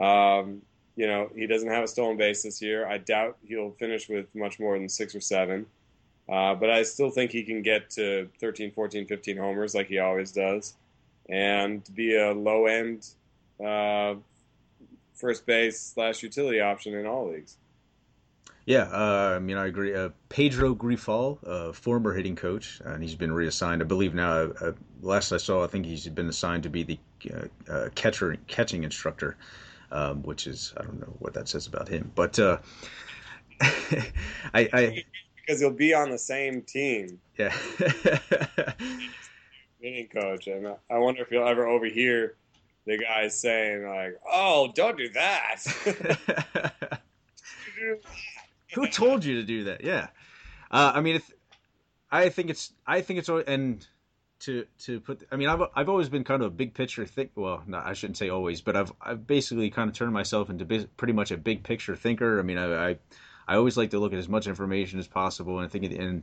um, you know, he doesn't have a stolen base this year. I doubt he'll finish with much more than six or seven. Uh, but I still think he can get to 13, 14, 15 homers like he always does and be a low end uh, first base slash utility option in all leagues. Yeah, uh, I mean, I agree. Uh, Pedro Grifol, uh, former hitting coach, and he's been reassigned. I believe now. Uh, uh, last I saw, I think he's been assigned to be the uh, catcher catching instructor, um, which is I don't know what that says about him, but I, I because he'll be on the same team. Yeah, hitting coach, and I wonder if you'll ever overhear the guys saying like, "Oh, don't do that." Who told you to do that? Yeah, uh, I mean, I think it's I think it's and to to put. I mean, I've I've always been kind of a big picture think. Well, no, I shouldn't say always, but I've I've basically kind of turned myself into pretty much a big picture thinker. I mean, I, I I always like to look at as much information as possible, and I think and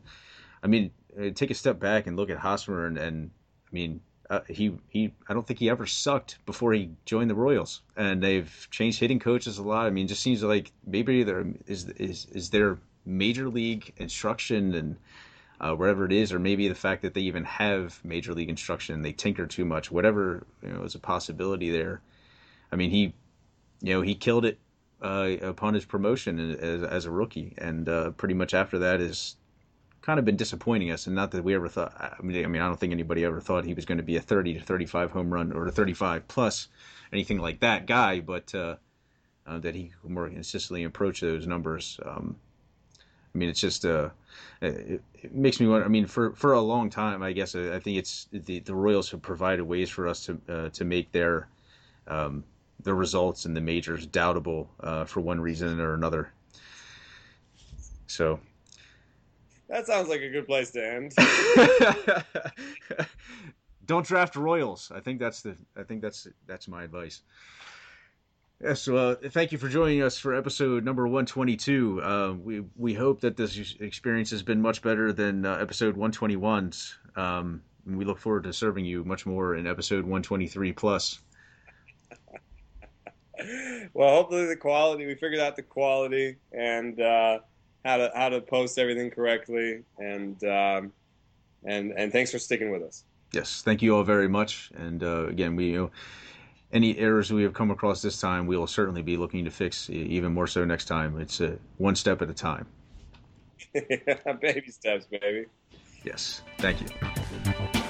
I mean, uh, take a step back and look at Hosmer, and, and I mean, uh, he he I don't think he ever sucked before he joined the Royals, and they've changed hitting coaches a lot. I mean, just seems like maybe there is is is there major league instruction and uh, wherever it is, or maybe the fact that they even have major league instruction, they tinker too much. Whatever you know is a possibility there. I mean, he you know he killed it uh, upon his promotion as, as a rookie, and uh, pretty much after that is kind of been disappointing us, and not that we ever thought. I mean, I don't think anybody ever thought he was going to be a 30 to 35 home run or a 35 plus anything like that guy, but uh, uh, that he could more consistently approach those numbers. Um, I mean, it's just uh, it, it, makes me wonder. I mean, for for a long time, I guess I, I think it's the the Royals have provided ways for us to uh, to make their um, results in the majors doubtable uh, for one reason or another. So that sounds like a good place to end. Don't draft Royals. I think that's the. I think that's that's my advice. Yes, well, uh, thank you for joining us for episode number 122. Uh, we we hope that this experience has been much better than uh, episode 121's. Um, and we look forward to serving you much more in episode 123 plus. well, hopefully the quality. We figured out the quality, and uh, how to how to post everything correctly, and um, and and thanks for sticking with us. Yes, thank you all very much. And uh, again, we you know, any errors we have come across this time, we will certainly be looking to fix even more so next time. It's uh, one step at a time. baby steps, baby. Yes, thank you.